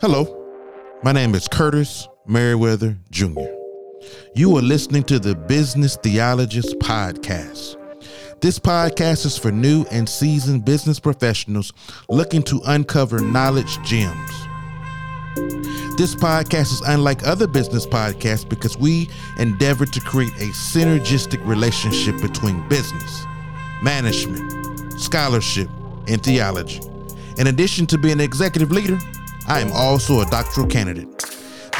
Hello, my name is Curtis Merriweather Jr. You are listening to the Business Theologist Podcast. This podcast is for new and seasoned business professionals looking to uncover knowledge gems. This podcast is unlike other business podcasts because we endeavor to create a synergistic relationship between business, management, scholarship, and theology. In addition to being an executive leader, I am also a doctoral candidate.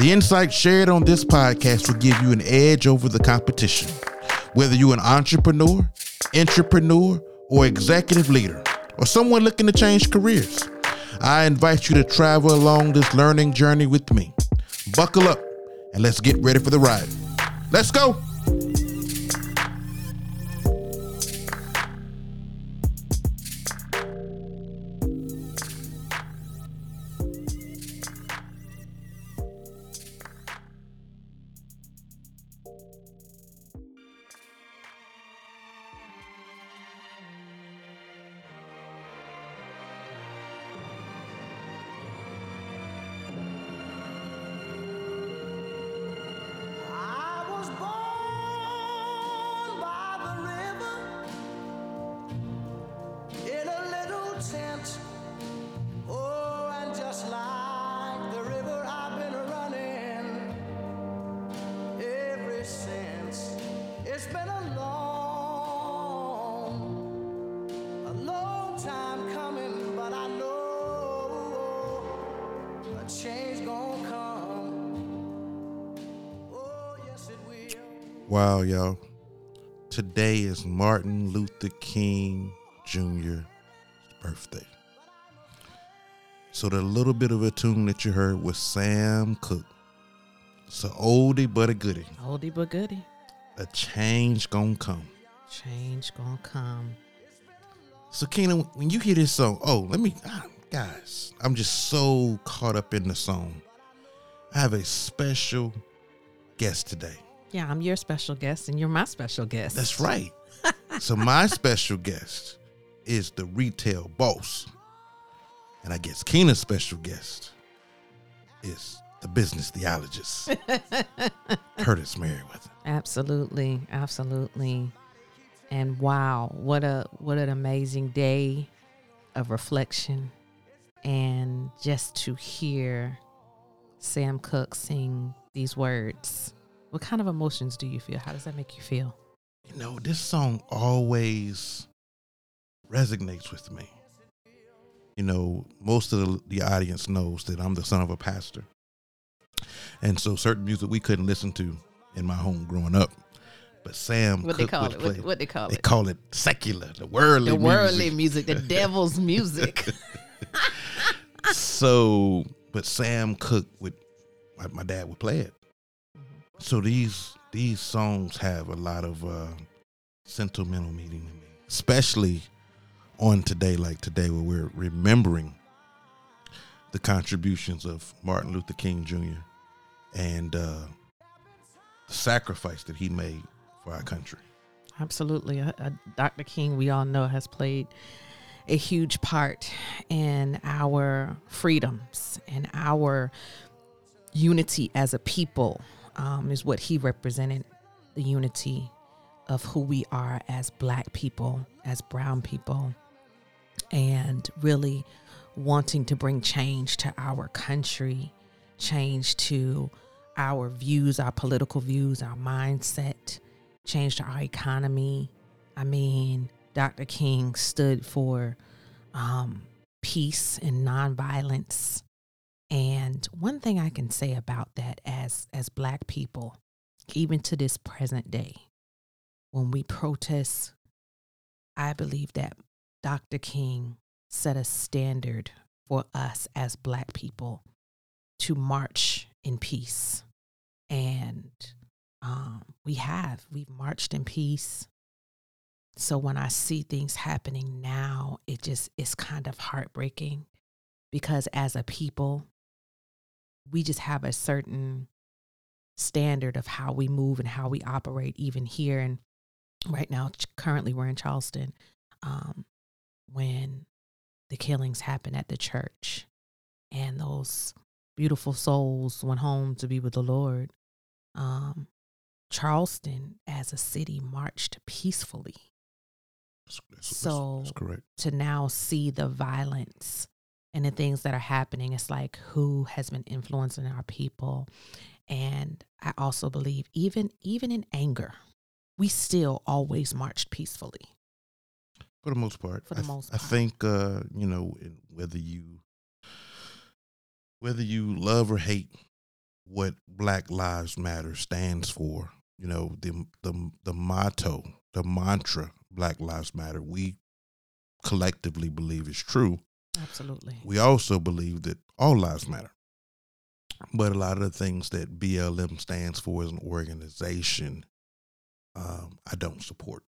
The insights shared on this podcast will give you an edge over the competition. Whether you're an entrepreneur, entrepreneur, or executive leader, or someone looking to change careers, I invite you to travel along this learning journey with me. Buckle up and let's get ready for the ride. Let's go. Wow, y'all. Today is Martin Luther King Jr.'s birthday. So the little bit of a tune that you heard was Sam Cooke. It's an oldie but a goodie. Oldie but goodie. A change gonna come. Change gonna come. So Kinah, when you hear this song, oh, let me ah, guys, I'm just so caught up in the song. I have a special guest today. Yeah, I'm your special guest and you're my special guest. That's right. so my special guest is the retail boss. And I guess Kinah's special guest is the business theologist, Curtis Merriweather. Absolutely, absolutely. And wow, what a what an amazing day of reflection and just to hear Sam Cooke sing these words. What kind of emotions do you feel? How does that make you feel? You know, this song always resonates with me. You know, most of the, the audience knows that I'm the son of a pastor. And so certain music we couldn't listen to in my home growing up. But Sam What they call it? What, play- what they call They it? They call it secular, the worldly The worldly music. music, the devil's music. so, but Sam Cooke would, my, my dad would play it. So these these songs have a lot of uh, sentimental meaning to me, especially on today, like today, where we're remembering the contributions of Martin Luther King Jr. and uh, the sacrifice that he made for our country. Absolutely. Uh, uh, Dr. King, we all know, has played a huge part in our freedoms and our unity as a people, um, is what he represented the unity of who we are as Black people, as Brown people, and really wanting to bring change to our country, change to our views, our political views, our mindset change to our economy. I mean, Dr. King stood for um, peace and nonviolence. And one thing I can say about that as as black people, even to this present day, when we protest, I believe that Dr. King set a standard for us as black people to march in peace. And um, we have, we've marched in peace. So when I see things happening now, it just is kind of heartbreaking because as a people, we just have a certain standard of how we move and how we operate, even here. And right now, currently, we're in Charleston um, when the killings happened at the church and those beautiful souls went home to be with the Lord. Um, Charleston, as a city, marched peacefully. That's, that's, So- that's correct. To now see the violence and the things that are happening, it's like who has been influencing our people. And I also believe, even even in anger, we still always marched peacefully. For the most part. For the I, most I think uh, you know, whether you whether you love or hate what Black Lives Matter stands for, you know, the the the motto, the mantra Black Lives Matter, we collectively believe is true. Absolutely. We also believe that all lives matter. But a lot of the things that BLM stands for as an organization, um, I don't support.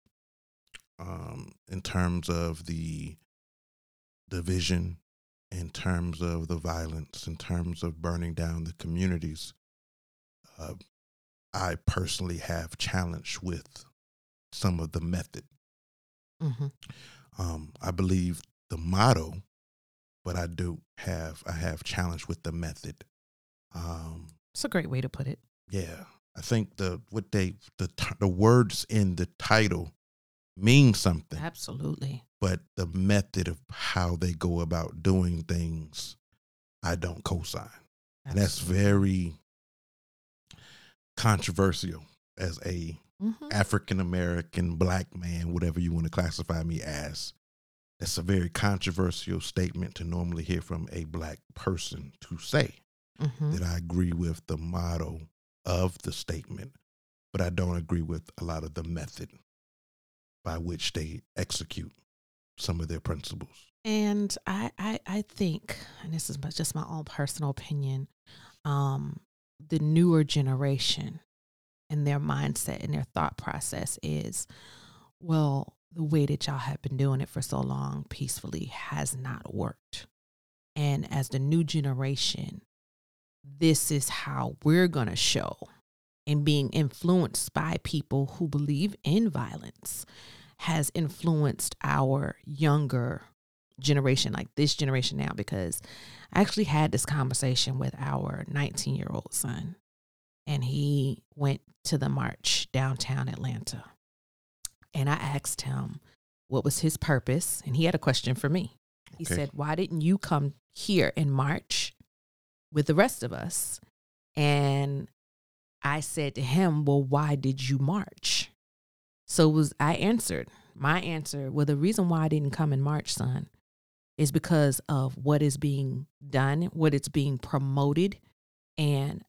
Um, in terms of the division, in terms of the violence, in terms of burning down the communities, uh, I personally have challenge with some of the method. hmm Um, I believe the motto, but I do have I have challenge with the method. Um, It's a great way to put it. yeah, I think the what they the the words in the title mean something, Absolutely. but the method of how they go about doing things, I don't co-sign, and that's very controversial as a Mhm. African American black man, whatever you want to classify me as. That's a very controversial statement to normally hear from a black person to say Mhm. that I agree with the motto of the statement, but I don't agree with a lot of the method by which they execute some of their principles. And I, I, I think, and this is just my own personal opinion, um, the newer generation and their mindset and their thought process is, well, the way that y'all have been doing it for so long peacefully has not worked. And as the new generation, this is how we're going to show and being influenced by people who believe in violence has influenced our younger generation, like this generation now, because I actually had this conversation with our 19 year old son, and he went to the march downtown Atlanta. And I asked him what was his purpose, and he had a question for me. He Okay. said, Why didn't you come here in march with the rest of us? And I said to him, Well, why did you march? So was I answered. My answer, well, the reason why I didn't come in march, son, is because of what is being done, what it's being promoted. And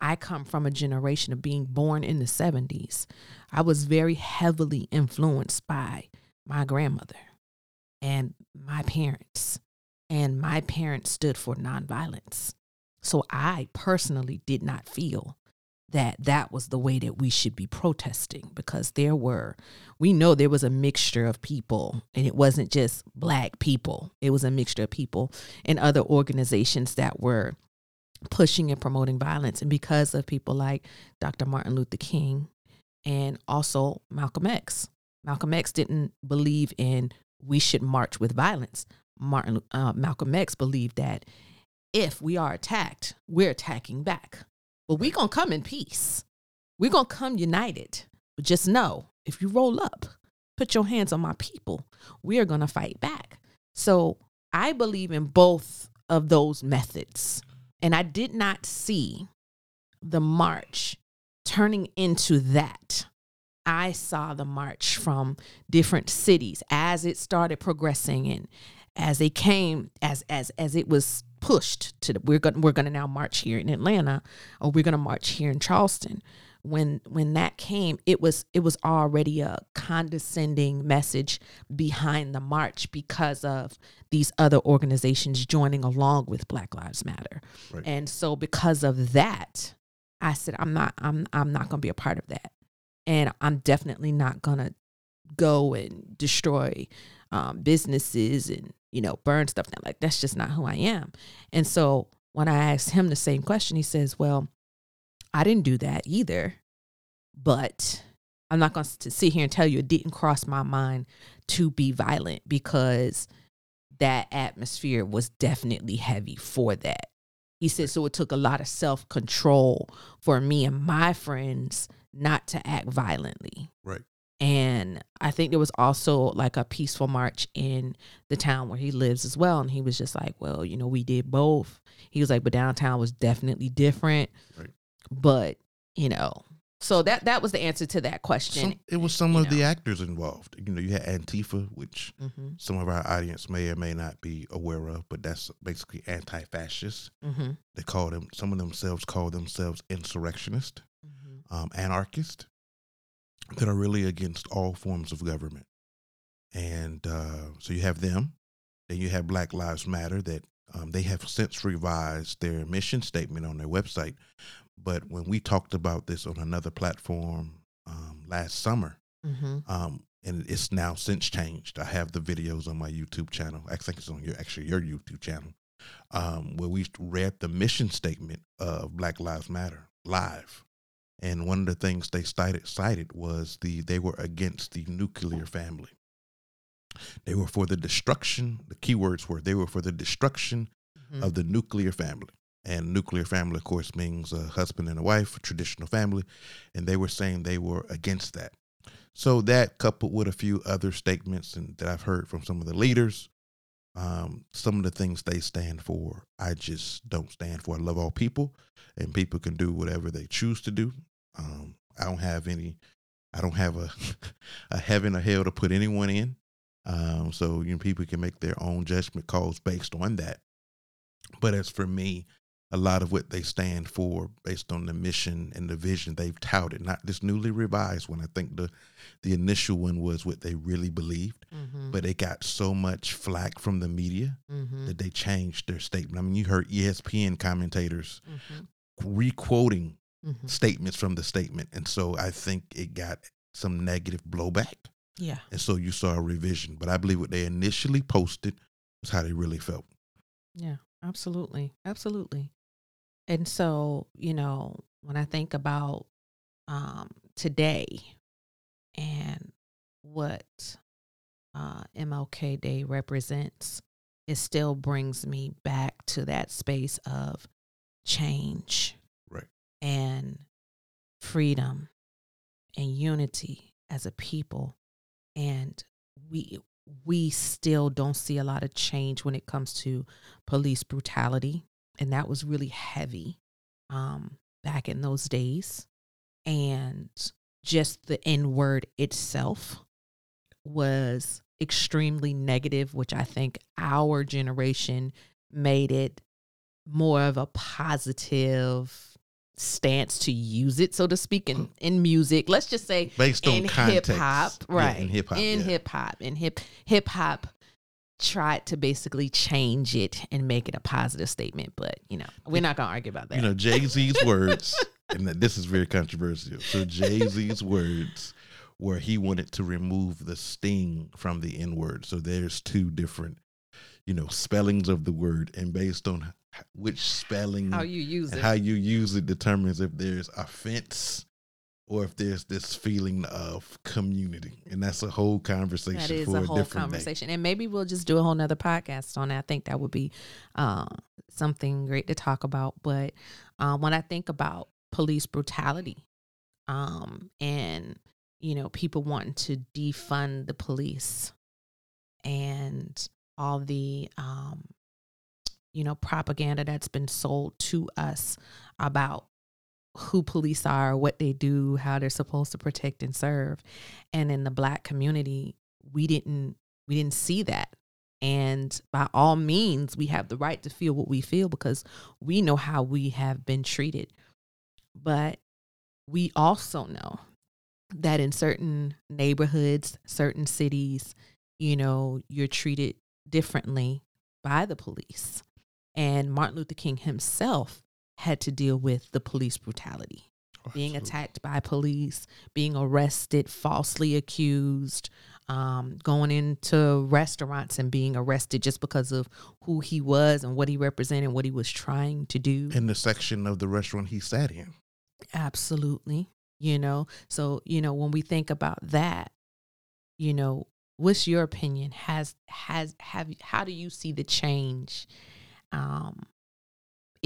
I come from a generation of being born in the 70s. I was very heavily influenced by my grandmother and my parents. And my parents stood for nonviolence. So I personally did not feel that that was the way that we should be protesting because there were we know there was a mixture of people and it wasn't just black people it was a mixture of people and other organizations that were pushing and promoting violence and because of people like Dr. Martin Luther King and also Malcolm X Malcolm X didn't believe in we should march with violence Martin uh, Malcolm X believed that if we are attacked we're attacking back but we're gonna come in peace. We're gonna come united. But just know, if you roll up, put your hands on my people, we are gonna fight back. So I believe in both of those methods. And I did not see the march turning into that. I saw the march from different cities as it started progressing and as they came as as as it was pushed to the, we're going we're going to now march here in Atlanta or we're going to march here in Charleston when when that came it was it was already a condescending message behind the march because of these other organizations joining along with Black Lives Matter Right. and so because of that I said I'm not I'm I'm not going to be a part of that and I'm definitely not going to go and destroy um, businesses and you know burn stuff down. Like that's just not who I am. And so when I asked him the same question, he says, "Well, I didn't do that either, but I'm not going to sit here and tell you it didn't cross my mind to be violent because that atmosphere was definitely heavy for that." He said, so it took a lot of self control for me and my friends not to act violently. Right. And I think there was also like a peaceful march in the town where he lives as well. And he was just like, well, you know, we did both. He was like, but downtown was definitely different. Right. But, you know, so that that was the answer to that question. Some, it was some you of the actors involved. You know, you had Antifa, which hmm some of our audience may or may not be aware of, but that's basically anti-fascist. hmm They call them. Some of themselves call themselves insurrectionist, hmm um, anarchist, that are really against all forms of government. And uh, so you have them. Then you have Black Lives Matter that um, they have since revised their mission statement on their website. But when we talked about this on another platform um, last summer, hmm um, and it's now since changed. I have the videos on my YouTube channel. I think it's on your actually your YouTube channel, um, where we read the mission statement of Black Lives Matter live. And one of the things they cited cited was the they were against the nuclear family. They were for the destruction. The keywords were they were for the destruction Mm-hmm. of the nuclear family. And nuclear family, of course, means a husband and a wife, a traditional family. And they were saying they were against that. So that coupled with a few other statements and that I've heard from some of the leaders, um, some of the things they stand for, I just don't stand for. I love all people, and people can do whatever they choose to do. Um, I don't have any, I don't have a, a heaven or hell to put anyone in. Um, so you know, people can make their own judgment calls based on that. But as for me, a lot of what they stand for, based on the mission and the vision they've touted, not this newly revised one. I think the the initial one was what they really believed, hmm but they got so much flack from the media hmm that they changed their statement. I mean, you heard ESPN commentators hmm re-quoting hmm statements from the statement, and so I think it got some negative blowback, Yeah. and so you saw a revision. But I believe what they initially posted was how they really felt. Yeah, absolutely. Absolutely. And so, you know, when I think about um, today and what uh, MLK Day represents, it still brings me back to that space of change Right. and freedom and unity as a people. And we we still don't see a lot of change when it comes to police brutality. And that was really heavy um, back in those days. And just the N word itself was extremely negative, which I think our generation made it more of a positive stance to use it, so to speak, in, in music. Let's just say Based on hip hop, right? in hip hop, in hip hop, in hip hip hop tried to basically change it and make it a positive statement. But you know, we're not gonna argue about that. you know Jay Z's words, and this is very controversial. So Jay Z's words, where he wanted to remove the sting from the N word. So there's two different, you know, spellings of the word, and based on which spelling how you use it. how you use it determines if there's offense or if there's this feeling of community, and that's a whole conversation that is for a a, whole different day. conversation, and maybe we'll just do a whole nother podcast on that. I think that would be uh, something great to talk about. But um, when I think about police brutality, um, and you know, people wanting to defund the police, and all the um, you know propaganda that's been sold to us about who police are, what they do, how they're supposed to protect and serve. And in the black community, we didn't we didn't see that. And by all means, we have the right to feel what we feel because we know how we have been treated. But we also know that in certain neighborhoods, certain cities, you know, you're treated differently by the police. And Martin Luther King himself had to deal with the police brutality being attacked by police, being arrested, falsely accused, um, going into restaurants and being arrested just because of who he was and what he represented, what he was trying to do. in the section of the restaurant he sat in. Absolutely. You know, so, you know, when we think about that, you know, what's your opinion? Has, has, have, how do you see the change? Um,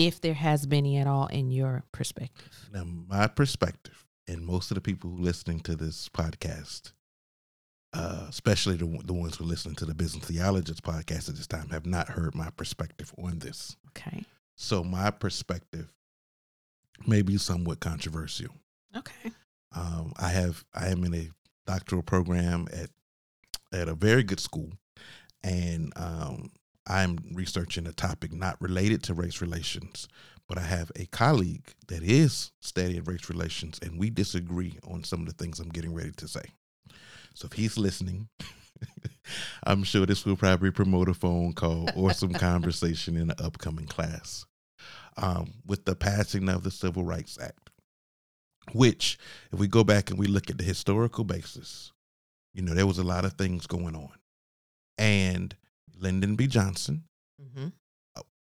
if there has been any at all in your perspective. Now, my perspective, and most of the people listening to this podcast, uh, especially the, the ones who are listening to the Business Theologist podcast at this time, have not heard my perspective on this. Okay. So, my perspective may be somewhat controversial. Okay. Um, I have I am in a doctoral program at at a very good school, and um, I'm researching a topic not related to race relations. But I have a colleague that is studying race relations, and we disagree on some of the things I'm getting ready to say. So if he's listening, I'm sure this will probably promote a phone call or some conversation in an upcoming class. Um, with the passing of the Civil Rights Act, which, if we go back and we look at the historical basis, you know, there was a lot of things going on. And Lyndon B. Johnson, Mm-hmm.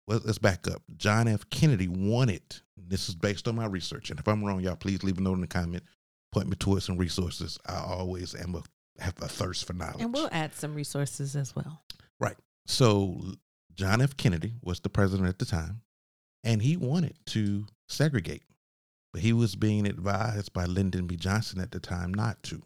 well, let's back up. John F. Kennedy wanted, this is based on my research, and if I'm wrong, y'all please leave a note in the comment, point me towards some resources. I always am a, have a thirst for knowledge. And we'll add some resources as well. Right. So John F. Kennedy was the president at the time, and he wanted to segregate, but he was being advised by Lyndon B. Johnson at the time not to.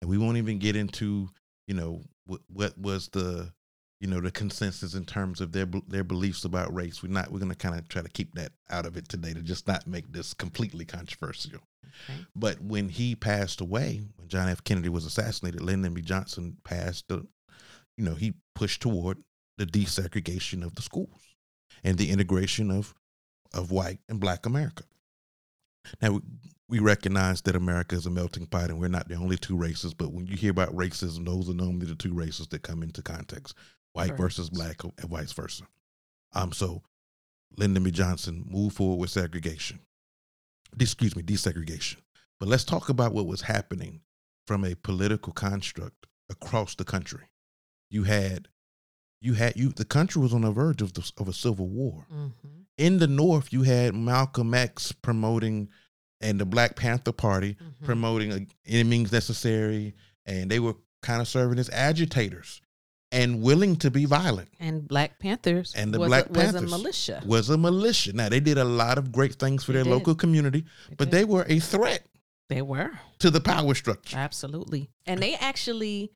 And we won't even get into, you know, what, what was the, you know, the consensus in terms of their their beliefs about race. We're not. We're going to kind of try to keep that out of it today to just not make this completely controversial. Okay. But when he passed away, when John F. Kennedy was assassinated, Lyndon B. Johnson passed the, you know, he pushed toward the desegregation of the schools and the integration of of white and black America. Now we- we recognize that America is a melting pot and we're not the only two races, but when you hear about racism, those are normally the two races that come into context. White versus black and vice versa. Um so Lyndon B. Johnson moved forward with segregation. Excuse me, desegregation. But let's talk about what was happening from a political construct across the country. You had, you had, you. The country was on the verge of the, of a civil war. Mm-hmm. In the North, you had Malcolm X promoting, and the Black Panther Party Mhm. promoting uh, any means necessary, and they were kind of serving as agitators and willing to be violent. And Black Panthers And the was, Black a, was a militia. Was a militia. Now they did a lot of great things for They their did. local community, but did. they were a threat they were. to the power structure. Absolutely. And they actually,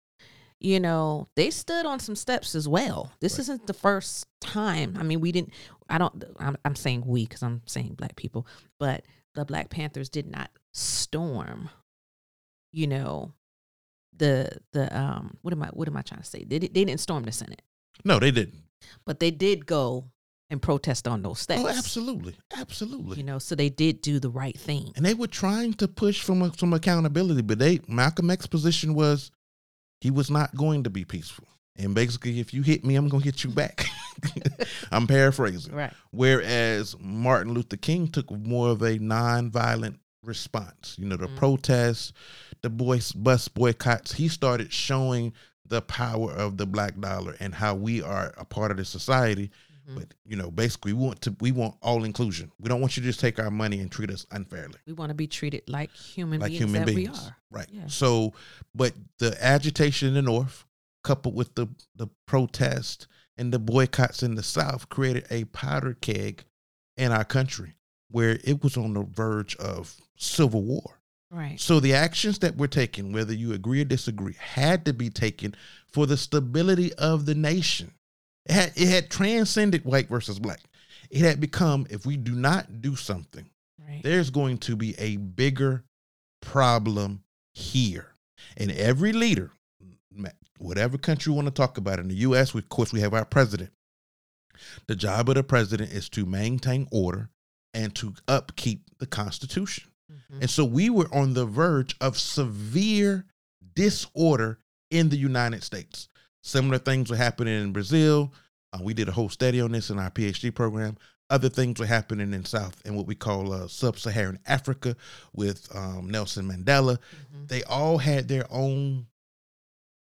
you know, they stood on some steps as well. This Right. isn't the first time. I mean, we didn't, I don't, I'm, I'm saying we because I'm saying black people, but the Black Panthers did not storm, you know, the, the, um, what am I, what am I trying to say? They, they didn't storm the Senate, No, they didn't. but they did go and protest on those steps. Oh, absolutely, absolutely. You know, so they did do the right thing. and they were trying to push from some accountability, but they Malcolm X's position was he was not going to be peaceful. And basically, if you hit me, I'm going to hit you back. I'm paraphrasing. Right. Whereas Martin Luther King took more of a nonviolent response. You know, the Mhm. protests, the boys bus boycotts. He started showing the power of the black dollar and how we are a part of the society. Mhm. But you know, basically, we want to we want all inclusion. We don't want you to just take our money and treat us unfairly, We want to be treated like human like beings human beings. we are. Right. Yeah. So, but the agitation in the north, coupled with the the protest and the boycotts in the south, created a powder keg in our country where it was on the verge of civil war. Right. So the actions that we're taking, whether you agree or disagree, had to be taken for the stability of the nation. It had, it had transcended white versus black. It had become, if we do not do something, Right. there's going to be a bigger problem here. And every leader, whatever country you want to talk about, in the U.S., we, of course, we have our president. The job of the president is to maintain order and to upkeep the Constitution. Mhm. And so we were on the verge of severe disorder in the United States. Similar things were happening in Brazil. Uh, we did a whole study on this in our PhD program. Other things were happening in South and what we call uh, sub-Saharan Africa with um, Nelson Mandela. Mhm. They all had their own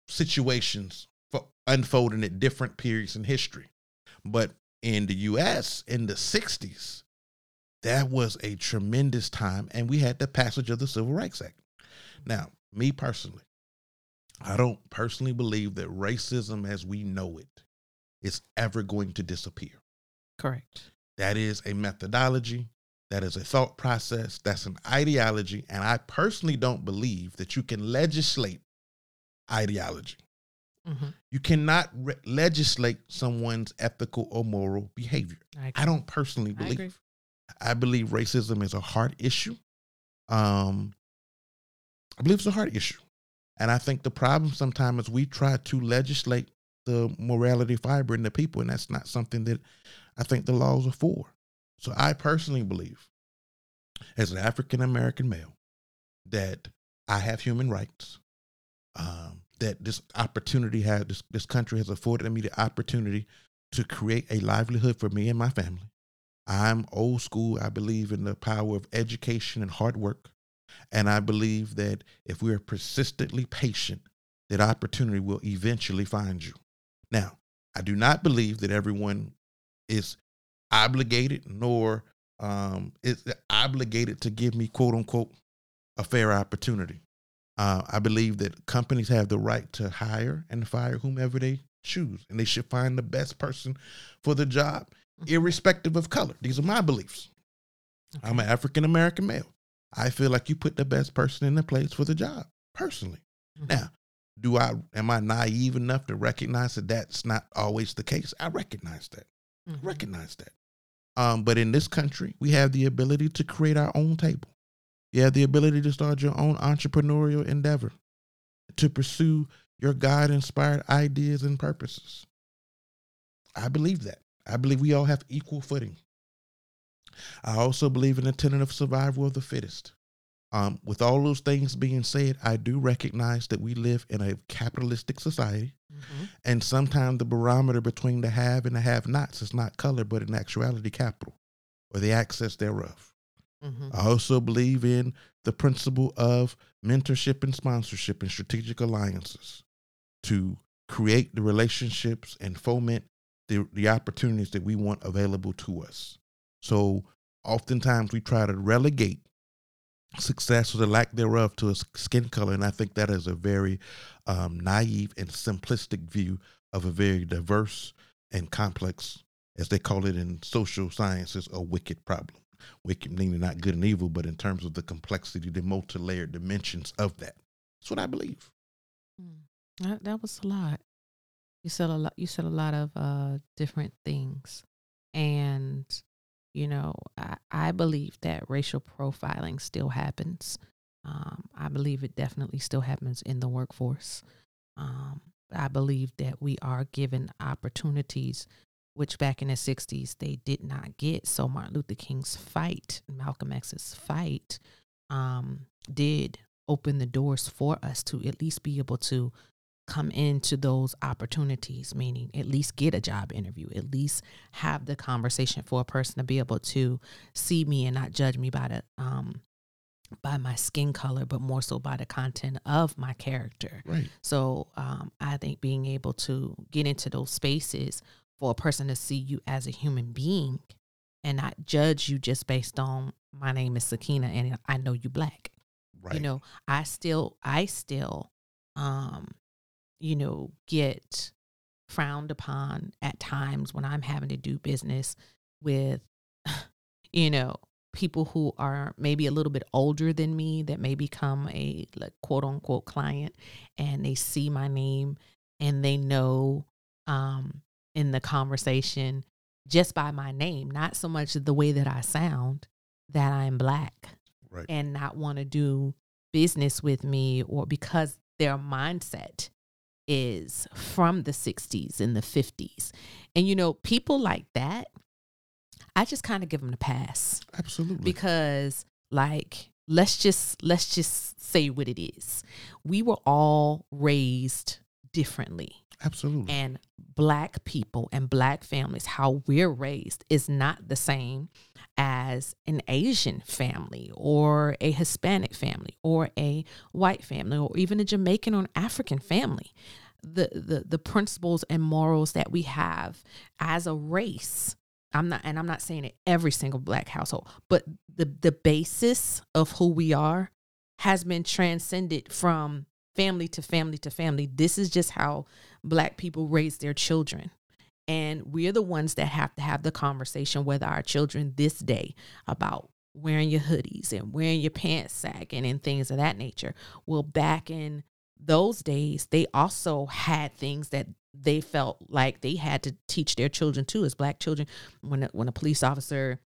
situations for unfolding at different periods in history. But in the U.S. in the '60s, that was a tremendous time, and we had the passage of the Civil Rights Act. Now, me personally, I don't personally believe that racism as we know it is ever going to disappear. Correct. That is a methodology. That is a thought process. That's an ideology. And I personally don't believe that you can legislate ideology. Mhm. You cannot re- legislate someone's ethical or moral behavior. I, I don't personally believe. I believe racism is a heart issue. Um, I believe it's a heart issue. And I think the problem sometimes is we try to legislate the morality fiber in the people, and that's not something that I think the laws are for. So I personally believe, as an African American male, that I have human rights. Um, that this opportunity has this, this country has afforded me the opportunity to create a livelihood for me and my family. I'm old school. I believe in the power of education and hard work. And I believe that if we are persistently patient, that opportunity will eventually find you. Now, I do not believe that everyone is obligated nor um, is obligated to give me quote unquote a fair opportunity. Uh, I believe that companies have the right to hire and fire whomever they choose, and they should find the best person for the job, irrespective of color. These are my beliefs. I'm an African American male. I feel like you put the best person in the place for the job, personally. Mhm. Now, do I am I naive enough to recognize that that's not always the case? I recognize that. Mhm. Recognize that. Um, but in this country, we have the ability to create our own table. You have the ability to start your own entrepreneurial endeavor, to pursue your God inspired ideas and purposes. I believe that. I believe we all have equal footing. I also believe in the tenet of survival of the fittest. Um, with all those things being said, I do recognize that we live in a capitalistic society, Mhm. and sometimes the barometer between the have and the have nots is not color, but in actuality, capital or the access thereof. Mhm. I also believe in the principle of mentorship and sponsorship and strategic alliances to create the relationships and foment the, the opportunities that we want available to us. So oftentimes we try to relegate success or the lack thereof to a skin color. And I think that is a very um, naive and simplistic view of a very diverse and complex, as they call it in social sciences, a wicked problem. Wicked meaning not good and evil, but in terms of the complexity, the multi-layered dimensions of that. That's what I believe. Mm. That, that was a lot. You said a lot. You said a lot of uh, different things, and you know, I, I believe that racial profiling still happens. Um, I believe it definitely still happens in the workforce. Um, I believe that we are given opportunities, which back in the '60s they did not get. So Martin Luther King's fight, Malcolm X's fight, um, did open the doors for us to at least be able to come into those opportunities, meaning at least get a job interview, at least have the conversation for a person to be able to see me and not judge me by the um by my skin color, but more so by the content of my character. Right. So um, I think being able to get into those spaces for a person to see you as a human being and not judge you just based on my name is Sakina and I know you black Right. you know i still i still um you know get frowned upon at times when i'm having to do business with you know people who are maybe a little bit older than me that may become a like quote unquote client and they see my name and they know um in the conversation just by my name not so much the way that i sound that i'm black right. and not want to do business with me or because their mindset is from the 60s and the 50s. And you know, people like that, I just kind of give them the pass Absolutely. because like let's just let's just say what it is. We were all raised differently Absolutely. and black people and black families how we're raised is not the same as an asian family or a hispanic family or a white family or even a jamaican or an african family. The the, the principles and morals that we have as a race i'm not and i'm not saying it every single black household but the the basis of who we are has been transcended from family to family to family. This is just how black people raise their children And we're the ones that have to have the conversation with our children this day about wearing your hoodies and wearing your pants sagging and things of that nature. Well, back in those days, they also had things that they felt like they had to teach their children too, as black children. When a, when a police officer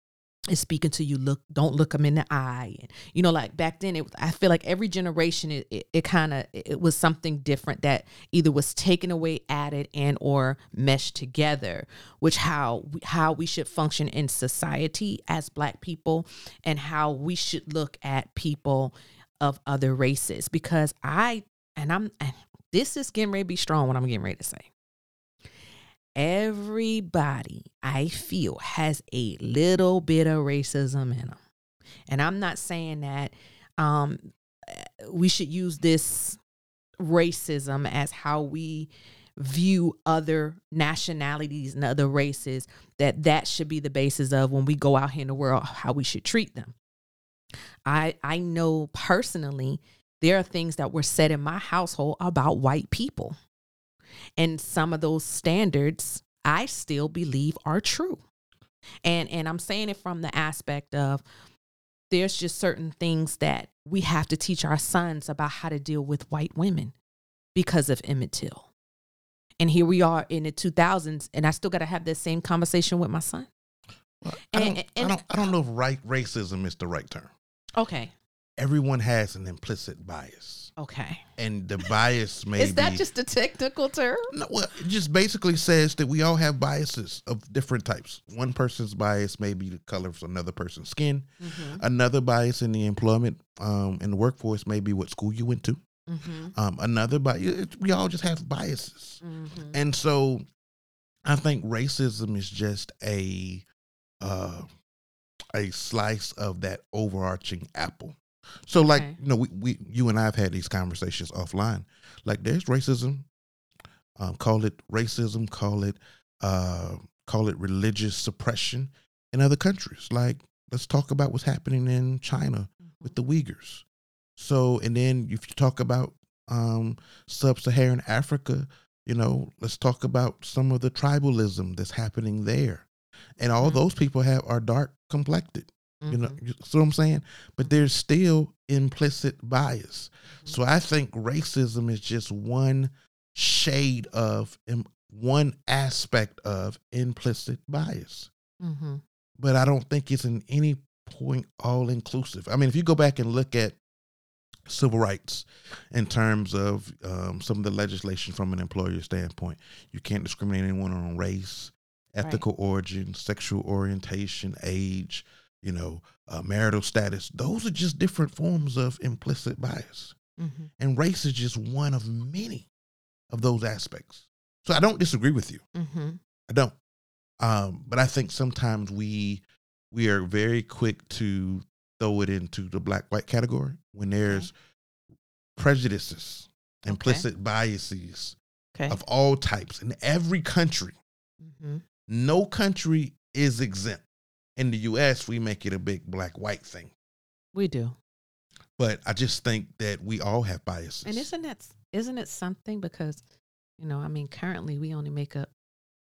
is speaking to you, look, don't look them in the eye, and you know, like back then, it. I feel like every generation, it it, it kind of it was something different that either was taken away, added, and or meshed together, which how how we should function in society as black people, and how we should look at people of other races. Because I and I'm and this is getting ready to be strong. What I'm getting ready to say everybody I feel has a little bit of racism in them. And I'm not saying that um, we should use this racism as how we view other nationalities and other races that that should be the basis of when we go out here in the world how we should treat them i i know personally there are things that were said in my household about white people and some of those standards I still believe are true. And and I'm saying it from the aspect of there's just certain things that we have to teach our sons about how to deal with white women because of Emmett Till. And here we are in the 2000s, and I still got to have that same conversation with my son. Well, I, And- don't, and- I don't. I don't know if right racism is the right term. Okay. Everyone has an implicit bias, Okay. and the bias may Is that be- just a technical term? No, well, it just basically says that we all have biases of different types. One person's bias may be the color of another person's skin. Mm-hmm. Another bias in the employment, um, in the workforce, may be what school you went to. Mm-hmm. Um, another bias, we all just have biases, Mm-hmm. and so I think racism is just a uh, a slice of that overarching apple. So, like Okay. you know, we, we you and I have had these conversations offline. Like, there's racism. Um, call it racism. Call it uh, call it religious suppression in other countries. Like, let's talk about what's happening in China with the Uyghurs. So, and then if you talk about um, sub-Saharan Africa, you know, let's talk about some of the tribalism that's happening there, and all Mhm. those people have are dark complected. You know, Mm-hmm. you see what I'm saying? But there's still implicit bias. Mm-hmm. So I think racism is just one shade of one aspect of implicit bias. Mm-hmm. But I don't think it's in any point all inclusive. I mean, if you go back and look at civil rights in terms of um, some of the legislation from an employer standpoint, you can't discriminate anyone on race, ethical origin, sexual orientation, age, you know, uh, marital status. Those are just different forms of implicit bias. Mm-hmm. And race is just one of many of those aspects. So I don't disagree with you. Mm-hmm. I don't. Um, but I think sometimes we we are very quick to throw it into the black white category when there's prejudices, Okay. implicit biases Okay. of all types in every country. Mm-hmm. No country is exempt. In the US, we make it a big black white thing. We do. But I just think that we all have biases. And isn't that isn't it something because you know, I mean currently we only make up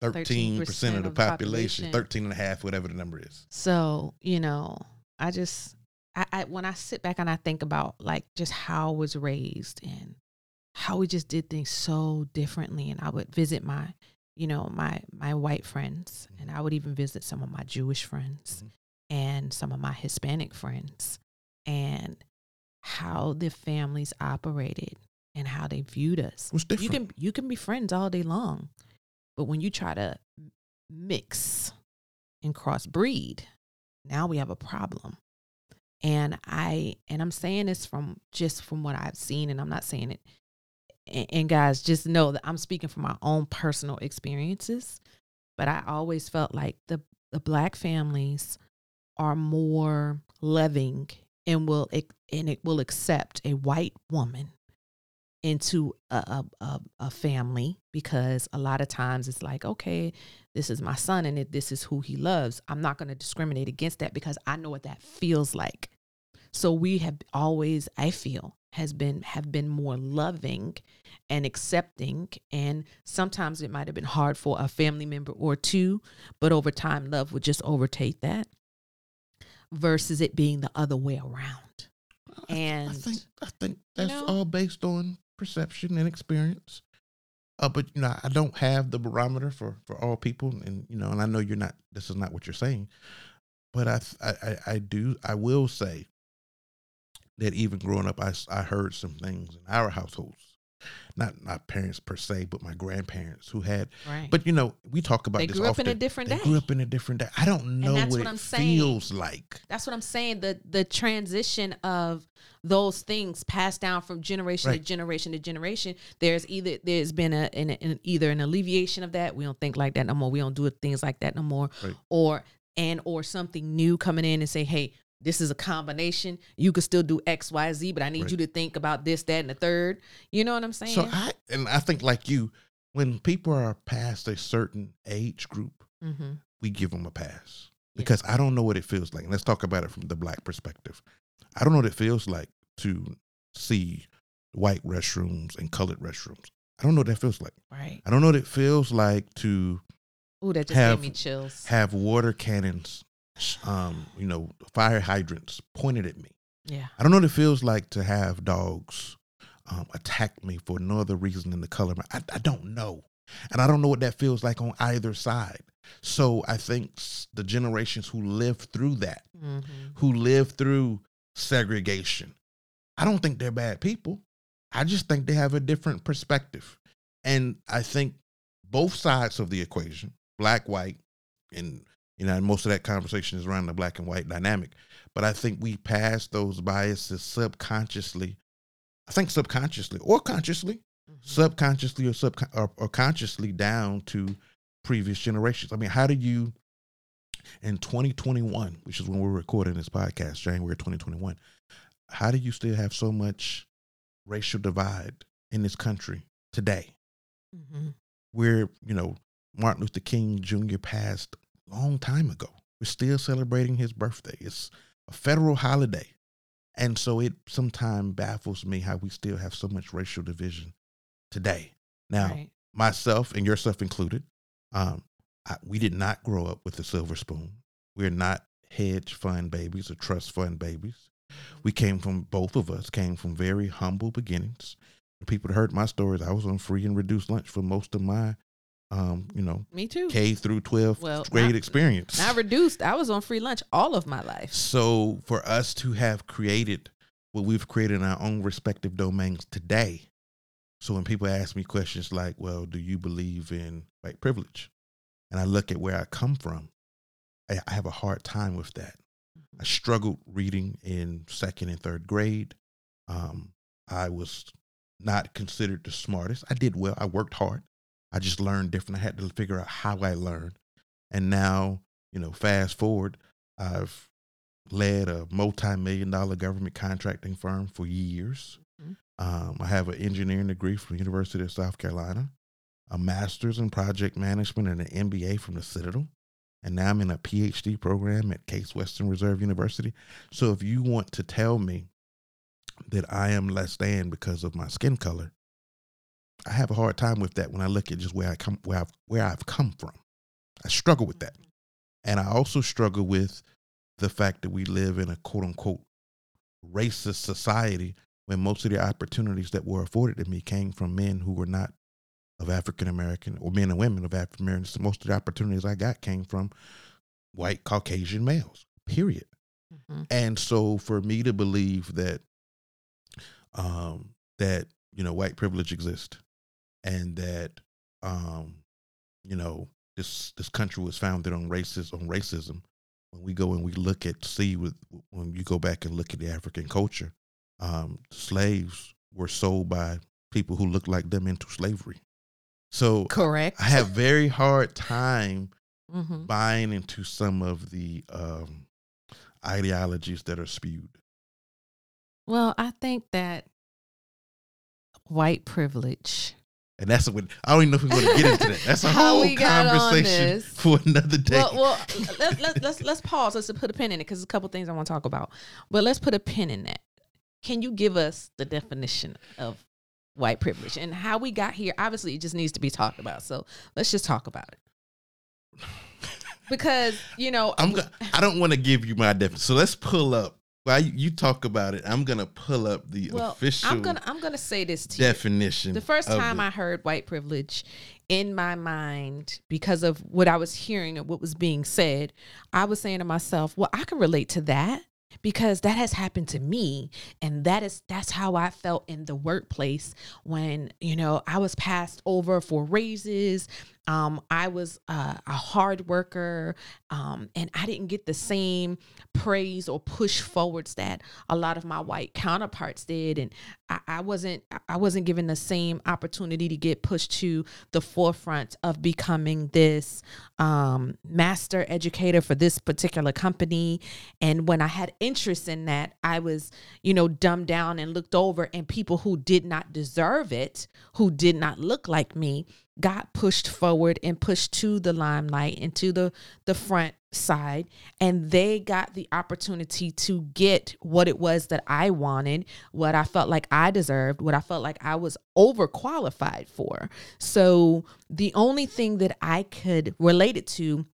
13% of 13% the of the population, population. 13 and a half, whatever the number is. so, you know, I just I, I when I sit back and I think about like just how I was raised and how we just did things so differently and I would visit my you know, my my white friends and I would even visit some of my Jewish friends Mhm. and some of my Hispanic friends and how the families operated and how they viewed us. It was different. You can you can be friends all day long, but when you try to mix and crossbreed, now we have a problem. And I and I'm saying this from just from what I've seen, and I'm not saying it. And, guys, just know that I'm speaking from my own personal experiences. But I always felt like the the black families are more loving and will and it will accept a white woman into a, a, a, a family because a lot of times it's like okay this is my son and it, this is who he loves i'm not going to discriminate against that because i know what that feels like so we have always i feel has been have been more loving and accepting and sometimes it might have been hard for a family member or two but over time love would just overtake that versus it being the other way around and I think I think you that's know? all based on perception and experience. Uh, but you know, I don't have the barometer for for all people, and you know, and I know you're not. This is not what you're saying, but I I, I do. I will say that even growing up, I, I heard some things in our households, not not parents per se, but my grandparents who had. right But you know, we talk about they this grew up in a often. different They day grew up in a different day. I don't know what, what it I'm saying. feels like. That's what I'm saying. The the transition of those things passed down from generation to generation to generation. There's either there's been a an, an either an alleviation of that. We don't think like that no more. We don't do things like that no more. Right. Or and or something new coming in and say, hey, this is a combination. You could still do X, Y, Z, but I need Right. you to think about this, that, and the third. You know what I'm saying? So I and I think like you, when people are past a certain age group, mm-hmm. we give them a pass Yeah. because I don't know what it feels like. And let's talk about it from the black perspective. I don't know what it feels like to see white restrooms and colored restrooms. I don't know what that feels like. Right. I don't know what it feels like to Ooh, that just Have- gave me chills. have water cannons, um, you know, fire hydrants pointed at me. yeah. I don't know what it feels like to have dogs um, attack me for no other reason than the color. I, I don't know. And I don't know what that feels like on either side. So I think the generations who lived through that, Mm-hmm. who lived through segregation, I don't think they're bad people. I just think they have a different perspective. And I think both sides of the equation, black, white, and you know, and most of that conversation is around the black and white dynamic. But I think we pass those biases subconsciously. I think subconsciously or consciously, Mm-hmm. subconsciously or sub or, or consciously down to previous generations. I mean, how do you in 2021, which is when we're recording this podcast, January 2021, how do you still have so much racial divide in this country today? Mm-hmm. Where, you know, Martin Luther King Jr. passed long time ago. We're still celebrating his birthday. It's a federal holiday. And so it sometimes baffles me how we still have so much racial division today. Now, right. myself and yourself included, um, I, we did not grow up with a silver spoon. We're not hedge fund babies or trust fund babies. We came from both of us came from very humble beginnings. The people that heard my stories, I was on free and reduced lunch for most of my, um, you know, Me too. K through 12 Well, grade experience. Not reduced. I was on free lunch all of my life. So for us to have created what we've created in our own respective domains today. So when people ask me questions like, well, do you believe in white privilege? And I look at where I come from, I, I have a hard time with that. I struggled reading in second and third grade. Um, I was not considered the smartest. I did well. I worked hard. I just learned different. I had to figure out how I learned. And now, you know, fast forward, I've led a multi-million dollar government contracting firm for years. Mhm. Um, I have an engineering degree from the University of South Carolina, a master's in project management and an MBA from the Citadel. And now I'm in a PhD program at Case Western Reserve University. So if you want to tell me that I am less than because of my skin color, I have a hard time with that when I look at just where I come where I've where I've come from. I struggle with that. And I also struggle with the fact that we live in a quote unquote racist society when most of the opportunities that were afforded to me came from men who were not of African American or men and women of African Americans. Most of the opportunities I got came from white Caucasian males, period. Mhm. And so for me to believe that um that, you know, white privilege exists and that um, you know, this this country was founded on racism on racism. When we go and we look at see with when you go back and look at the African culture, um, slaves were sold by people who looked like them into slavery. So Correct. I have very hard time hmm buying into some of the um, ideologies that are spewed. Well, I think that white privilege. And that's what I don't even know if we're going to get into that. That's a whole we got on conversation for another day. Well, well, let, let, let's let's pause. Let's put a pin in it because there's a couple things I want to talk about. But let's put a pin in that. can you give us the definition of white privilege and how we got here? Obviously, it just needs to be talked about. So let's just talk about it. Because you know, I'm go- I don't want to give you my definition. So let's pull up. While you, you talk about it, I'm gonna pull up the well, official I'm gonna I'm gonna say this to you. definition. The first time it. I heard white privilege in my mind, because of what I was hearing and what was being said, I was saying to myself, well, I can relate to that because that has happened to me and that is that's how I felt in the workplace when you know I was passed over for raises um, I was uh, a hard worker um, and I didn't get the same praise or push forwards that a lot of my white counterparts did and I, I wasn't I wasn't given the same opportunity to get pushed to the forefront of becoming this um, master educator for this particular company. And when I had interest in that I was you know dumbed down and looked over and people who did not deserve it who did not look like me got pushed forward and pushed to the limelight and to the the front side and they got the opportunity to get what it was that I wanted, what I felt like I deserved, what I felt like I was overqualified for. So the only thing that I could relate it to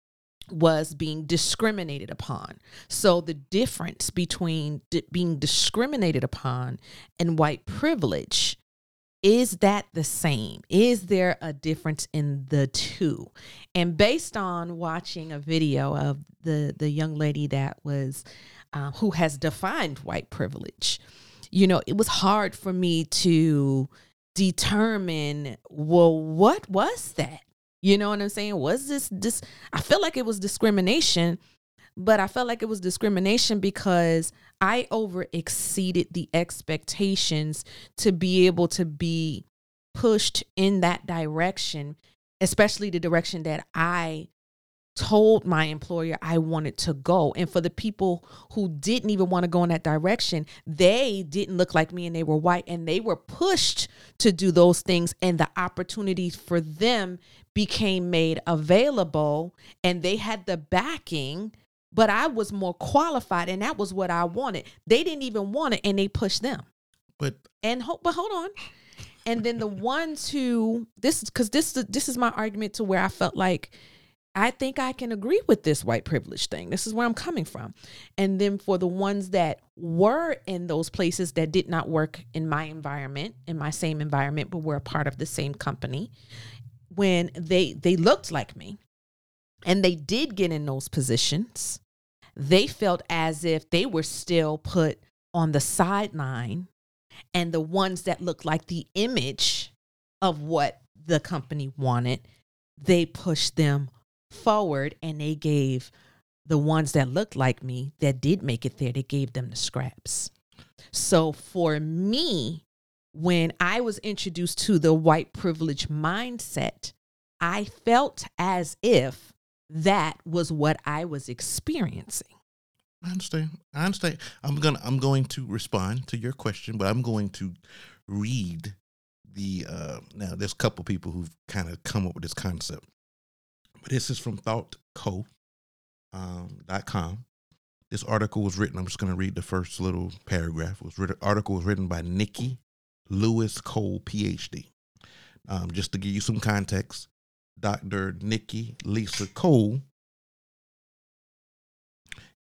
was being discriminated upon. So the difference between being discriminated upon and white privilege is that the same? Is there a difference in the two? And based on watching a video of the the young lady that was uh, who has defined white privilege, you know, it was hard for me to determine. Well, what was that? You know what I'm saying? Was this this? I feel like it was discrimination, but I felt like it was discrimination because I over exceeded the expectations to be able to be pushed in that direction, especially the direction that I told my employer I wanted to go. And for the people who didn't even want to go in that direction, they didn't look like me and they were white and they were pushed to do those things. And the opportunities for them became made available and they had the backing. But I was more qualified, and that was what I wanted. They didn't even want it, and they pushed them. but And but hold on. And then the ones who this because this this is my argument to where I felt like I think I can agree with this white privilege thing. This is where I'm coming from. And then for the ones that were in those places that did not work in my environment, in my same environment, but were a part of the same company, when they they looked like me and they did get in those positions, they felt as if they were still put on the sideline and the ones that looked like the image of what the company wanted, they pushed them forward and they gave the ones that looked like me that did make it there, they gave them the scraps. So for me, when I was introduced to the white privilege mindset, I felt as if that was what I was experiencing. I understand. I understand. I'm gonna I'm going to respond to your question, but I'm going to read the uh now there's a couple people who've kind of come up with this concept. But this is from thoughtco um. This article was written, I'm just gonna read the first little paragraph. It was written article was written by Nicki Lewis Cole, PhD. Um, just to give you some context, Dr. Nicki Lisa Cole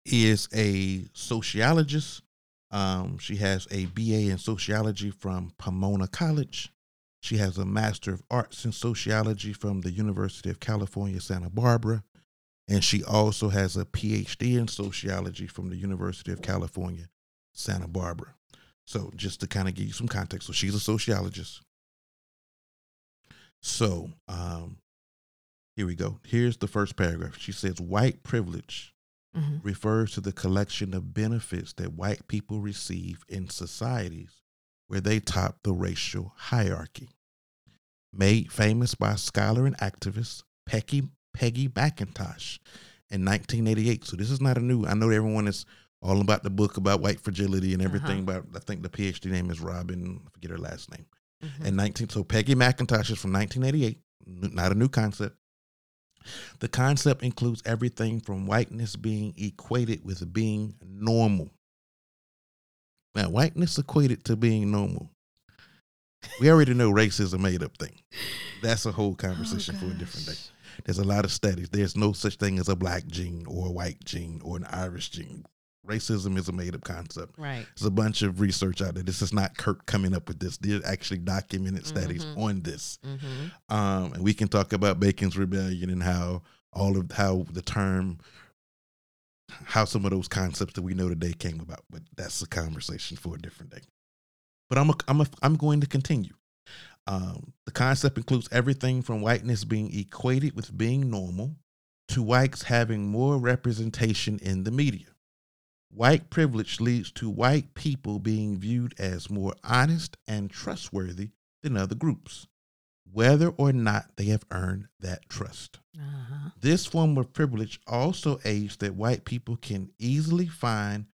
is a sociologist. Um, she has a BA in sociology from Pomona College. She has a Master of Arts in Sociology from the University of California, Santa Barbara. And she also has a PhD in sociology from the University of California, Santa Barbara. So, just to kind of give you some context, so she's a sociologist. So, um, here we go. Here's the first paragraph. She says, White privilege Mhm. refers to the collection of benefits that white people receive in societies where they top the racial hierarchy. Made famous by scholar and activist Peggy, Peggy McIntosh in 1988. So this is not a new. I know everyone is all about the book about white fragility and everything. But I think the PhD name is Robin. I forget her last name. Mhm. And 19. So Peggy McIntosh is from 1988. Not a new concept. The concept includes everything from whiteness being equated with being normal. Now, whiteness equated to being normal. We already know race is a made up thing. That's a whole conversation for a different day. Oh, There's a lot of studies. There's no such thing as a black gene or a white gene or an Irish gene. Racism is a made up concept. Right. There's a bunch of research out there. This is not Kirk coming up with this. There's actually documented studies Mhm. on this. Mm-hmm. Um, and we can talk about Bacon's Rebellion and how all of how the term, how some of those concepts that we know today came about. But that's a conversation for a different day. But I'm a, I'm a, I'm going to continue. Um, the concept includes everything from whiteness being equated with being normal to whites having more representation in the media. White privilege leads to white people being viewed as more honest and trustworthy than other groups, whether or not they have earned that trust. Uh-huh. This form of privilege also aids that white people can easily find